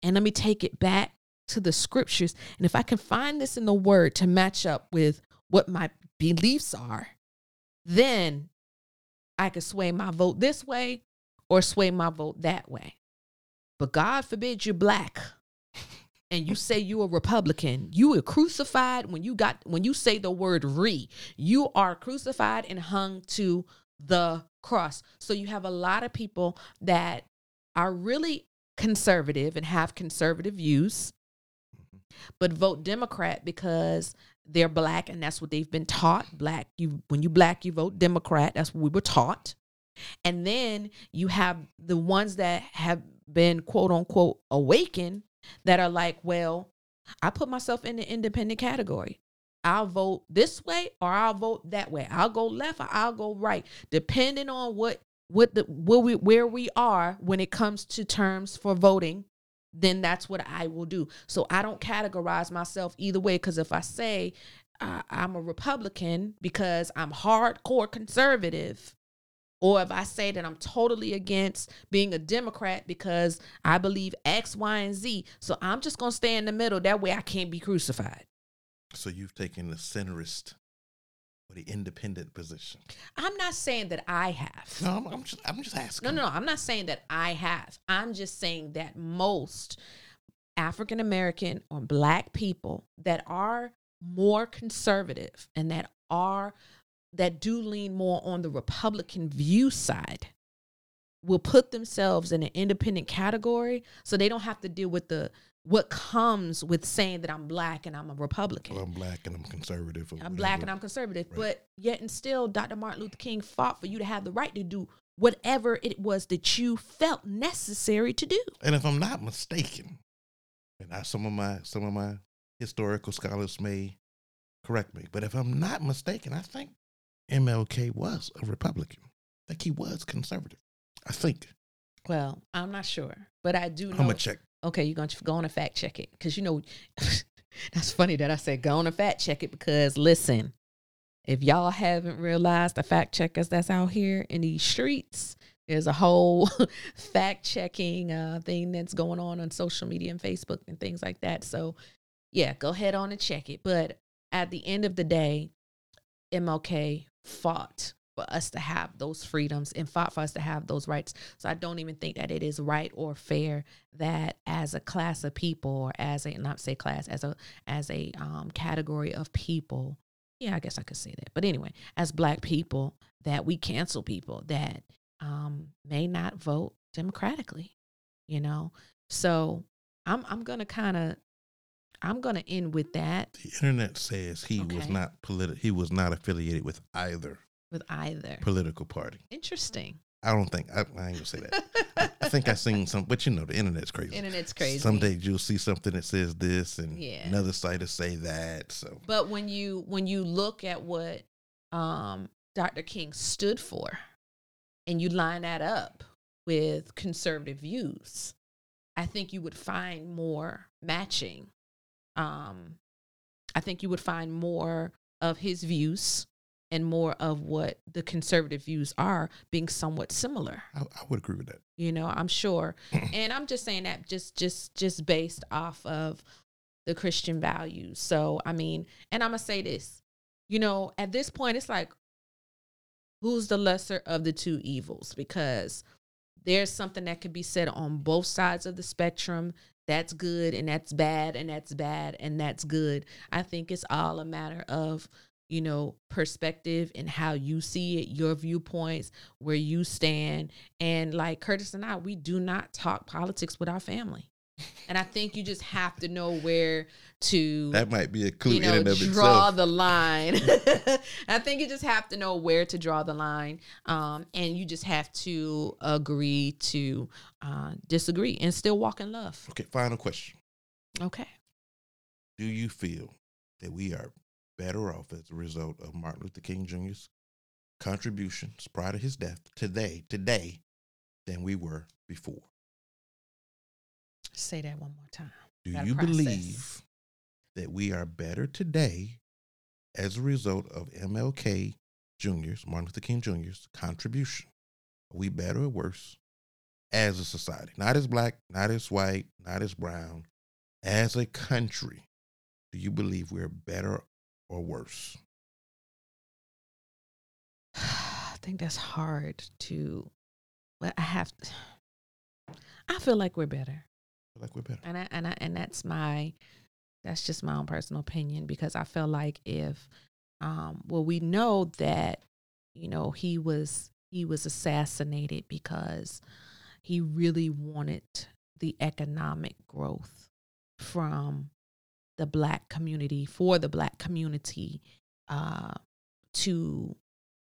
and let me take it back to the scriptures. And if I can find this in the word to match up with what my beliefs are, then I could sway my vote this way or sway my vote that way. But God forbid you're black and you say you're a Republican, you are crucified when you got when you say the word re, you are crucified and hung to the cross. So you have a lot of people that are really conservative and have conservative views, mm-hmm. but vote Democrat because they're black and that's what they've been taught. Black, you when you black, you vote Democrat. That's what we were taught. And then you have the ones that have been quote unquote awakened that are like, well, I put myself in the independent category. I'll vote this way or I'll vote that way. I'll go left or I'll go right, depending on what what the where we where we are when it comes to terms for voting. Then that's what I will do. So I don't categorize myself either way because if I say uh, I'm a Republican because I'm hardcore conservative, or if I say that I'm totally against being a Democrat because I believe X, Y, and Z, so I'm just gonna stay in the middle. That way I can't be crucified. So you've taken the centrist or the independent position. I'm not saying that I have. No, I'm, I'm just I'm just asking. No, no, no. I'm not saying that I have. I'm just saying that most African American or black people that are more conservative and that are that do lean more on the Republican view side will put themselves in an independent category so they don't have to deal with the what comes with saying that I'm black and I'm a Republican. Well, I'm black and I'm conservative. I'm black and. I'm conservative, Right. but yet and still, Dr. Martin Luther King fought for you to have the right to do whatever it was that you felt necessary to do. And if I'm not mistaken, and I, some of my some of my historical scholars may correct me, but if I'm not mistaken, I think MLK was a Republican. I think he was conservative. I think. Well, I'm not sure, but I do know. I'm gonna check. Okay, you're going to go on and fact check it because you know that's funny that I said go on and fact check it because listen, if y'all haven't realized the fact checkers that's out here in these streets, there's a whole fact checking uh, thing that's going on on social media and Facebook and things like that. So, yeah, go ahead on and check it. But at the end of the day, MLK fought for us to have those freedoms and fought for us to have those rights. So I don't even think that it is right or fair that as a class of people or as a not say class as a as a um, category of people, yeah, I guess I could say that. But anyway, as black people, that we cancel people that um, may not vote democratically, you know. So I'm I'm gonna kind of I'm gonna end with that The internet says he was not politi- He was not affiliated with either with either. political party. Interesting. I don't think I, I ain't gonna say that. I, I think I seen some, but you know the internet's crazy. Internet's crazy. Some days you'll see something that says this, and Yeah. another site will say that. So But when you when you look at what um, Dr. King stood for, and you line that up with conservative views, I think you would find more matching. Um, I think you would find more of his views and more of what the conservative views are being somewhat similar. I, I would agree with that. you know i'm sure. And i'm just saying that just just just based off of the christian values. So i mean and i'm gonna say this you know at this point it's like who's the lesser of the two evils? Because there's something that could be said on both sides of the spectrum that's good and that's bad and that's bad and that's good. I think it's all a matter of you know perspective and how you see it your viewpoints where you stand. And like curtis and i we do not talk politics with our family and i think you just have to know where to That might be a clue you know, in and of draw itself. the line. I think you just have to know where to draw the line, um, and you just have to agree to uh, disagree and still walk in love. Okay, final question. Okay. Do you feel that we are better off as a result of Martin Luther King Jr.'s contributions prior to his death today, today, than we were before? Say that one more time. Do Gotta you process. believe that we are better today as a result of MLK Jr.'s, Martin Luther King Jr.'s contribution? Are we better or worse as a society? Not as black, not as white, not as brown, as a country. Do you believe we're better or worse? I think that's hard to. But I have. I feel like we're better. Feel like we're better. and I, and I, and that's my that's just my own personal opinion because I feel like if um well we know that you know he was he was assassinated because he really wanted the economic growth from the black community for the black community uh to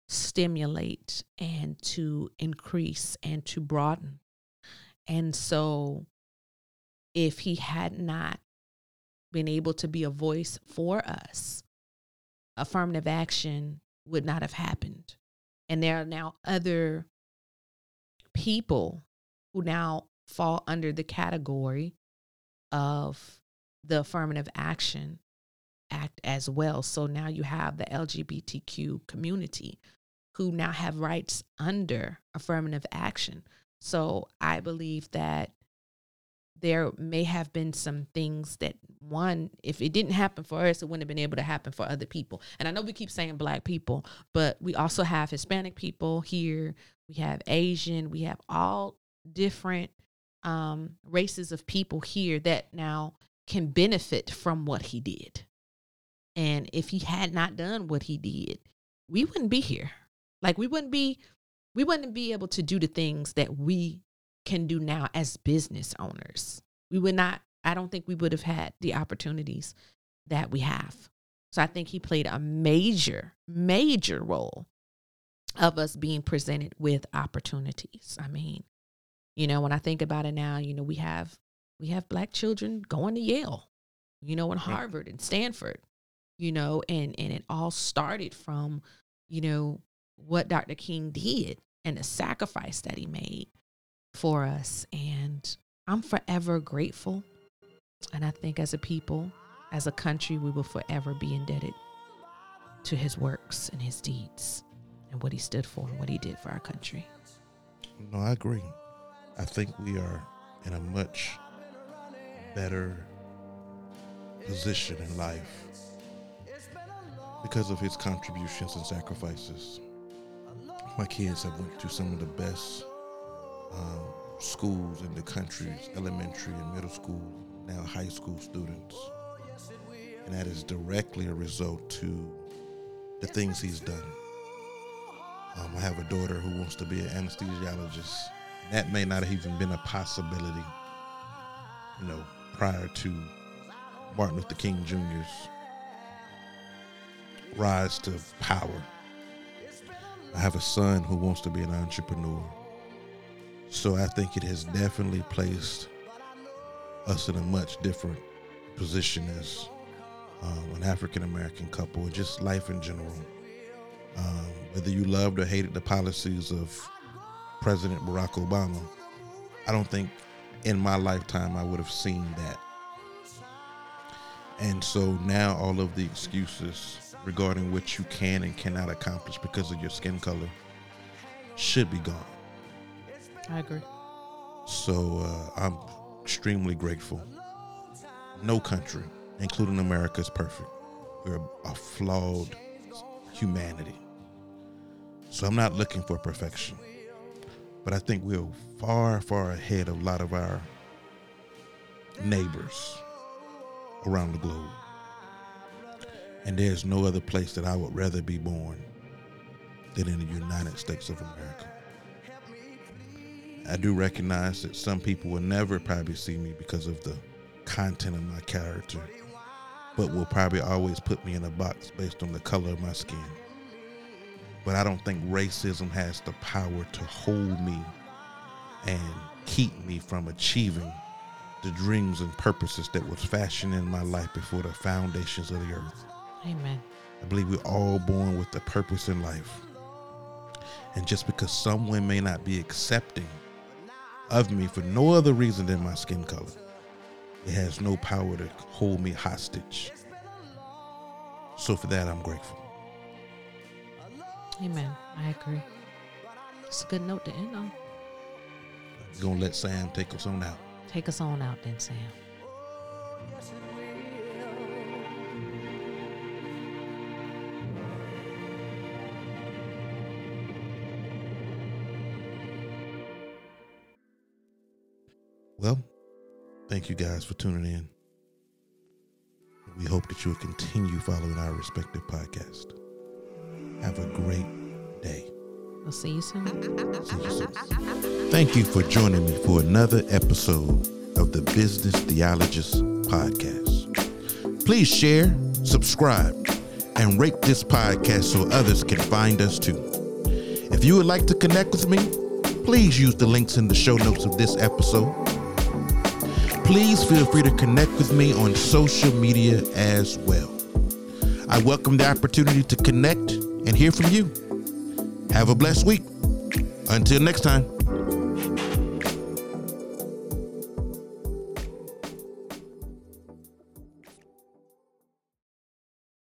stimulate and to increase and to broaden and so if he had not been able to be a voice for us, affirmative action would not have happened. And there are now other people who now fall under the category of the affirmative action act as well. So now you have the LGBTQ community who now have rights under affirmative action. So I believe that there may have been some things that one if it didn't happen for us it wouldn't have been able to happen for other people. And i know we keep saying black people but we also have hispanic people here. We have asian. We have all different um, races of people here that now can benefit from what he did. And if he had not done what he did we wouldn't be here. Like we wouldn't be we wouldn't be able to do the things that we can do now as business owners. We would not, I don't think we would have had the opportunities that we have. So I think he played a major, major role of us being presented with opportunities. I mean, you know, when I think about it now, you know, we have we have black children going to Yale, you know, and Harvard and Stanford, you know, and and it all started from, you know, what Dr. King did and the sacrifice that he made for us. And I'm forever grateful. And I think as a people, as a country, we will forever be indebted to his works and his deeds and what he stood for and what he did for our country. No, I agree. I think we are in a much better position in life because of his contributions and sacrifices. My kids have went to some of the best um, schools in the country, elementary and middle school, now high school students. And that is directly a result to the things he's done. Um, I have a daughter who wants to be an anesthesiologist. That may not have even been a possibility, you know, prior to Martin Luther King Jr.'s rise to power. I have a son who wants to be an entrepreneur. So I think it has definitely placed us in a much different position as um, an African American couple just life in general. Um, whether you loved or hated the policies of President Barack Obama, I don't think in my lifetime I would have seen that. And so now all of the excuses regarding what you can and cannot accomplish because of your skin color should be gone. I agree. So uh, I'm extremely grateful. No country, including America, is perfect. We're a flawed humanity. So I'm not looking for perfection. But I think we're far, far ahead of a lot of our neighbors around the globe. And there's no other place that I would rather be born than in the United States of America. I do recognize that some people will never probably see me because of the content of my character, but will probably always put me in a box based on the color of my skin. But I don't think racism has the power to hold me and keep me from achieving the dreams and purposes that was fashioned in my life before the foundations of the earth. Amen. I believe we're all born with a purpose in life. And just because someone may not be accepting of me for no other reason than my skin color, it has no power to hold me hostage. So for that, I'm grateful. Amen. I agree. It's a good note to end on. Gonna let Sam take us on out. Take us on out then, Sam. Well, thank you guys for tuning in. We hope that you'll continue following our respective podcast. Have a great day. We'll see you soon. See you soon. Thank you for joining me for another episode of the Business Theologist Podcast. Please share, subscribe, and rate this podcast so others can find us too. If you would like to connect with me, please use the links in the show notes of this episode. Please feel free to connect with me on social media as well. I welcome the opportunity to connect and hear from you. Have a blessed week. Until next time.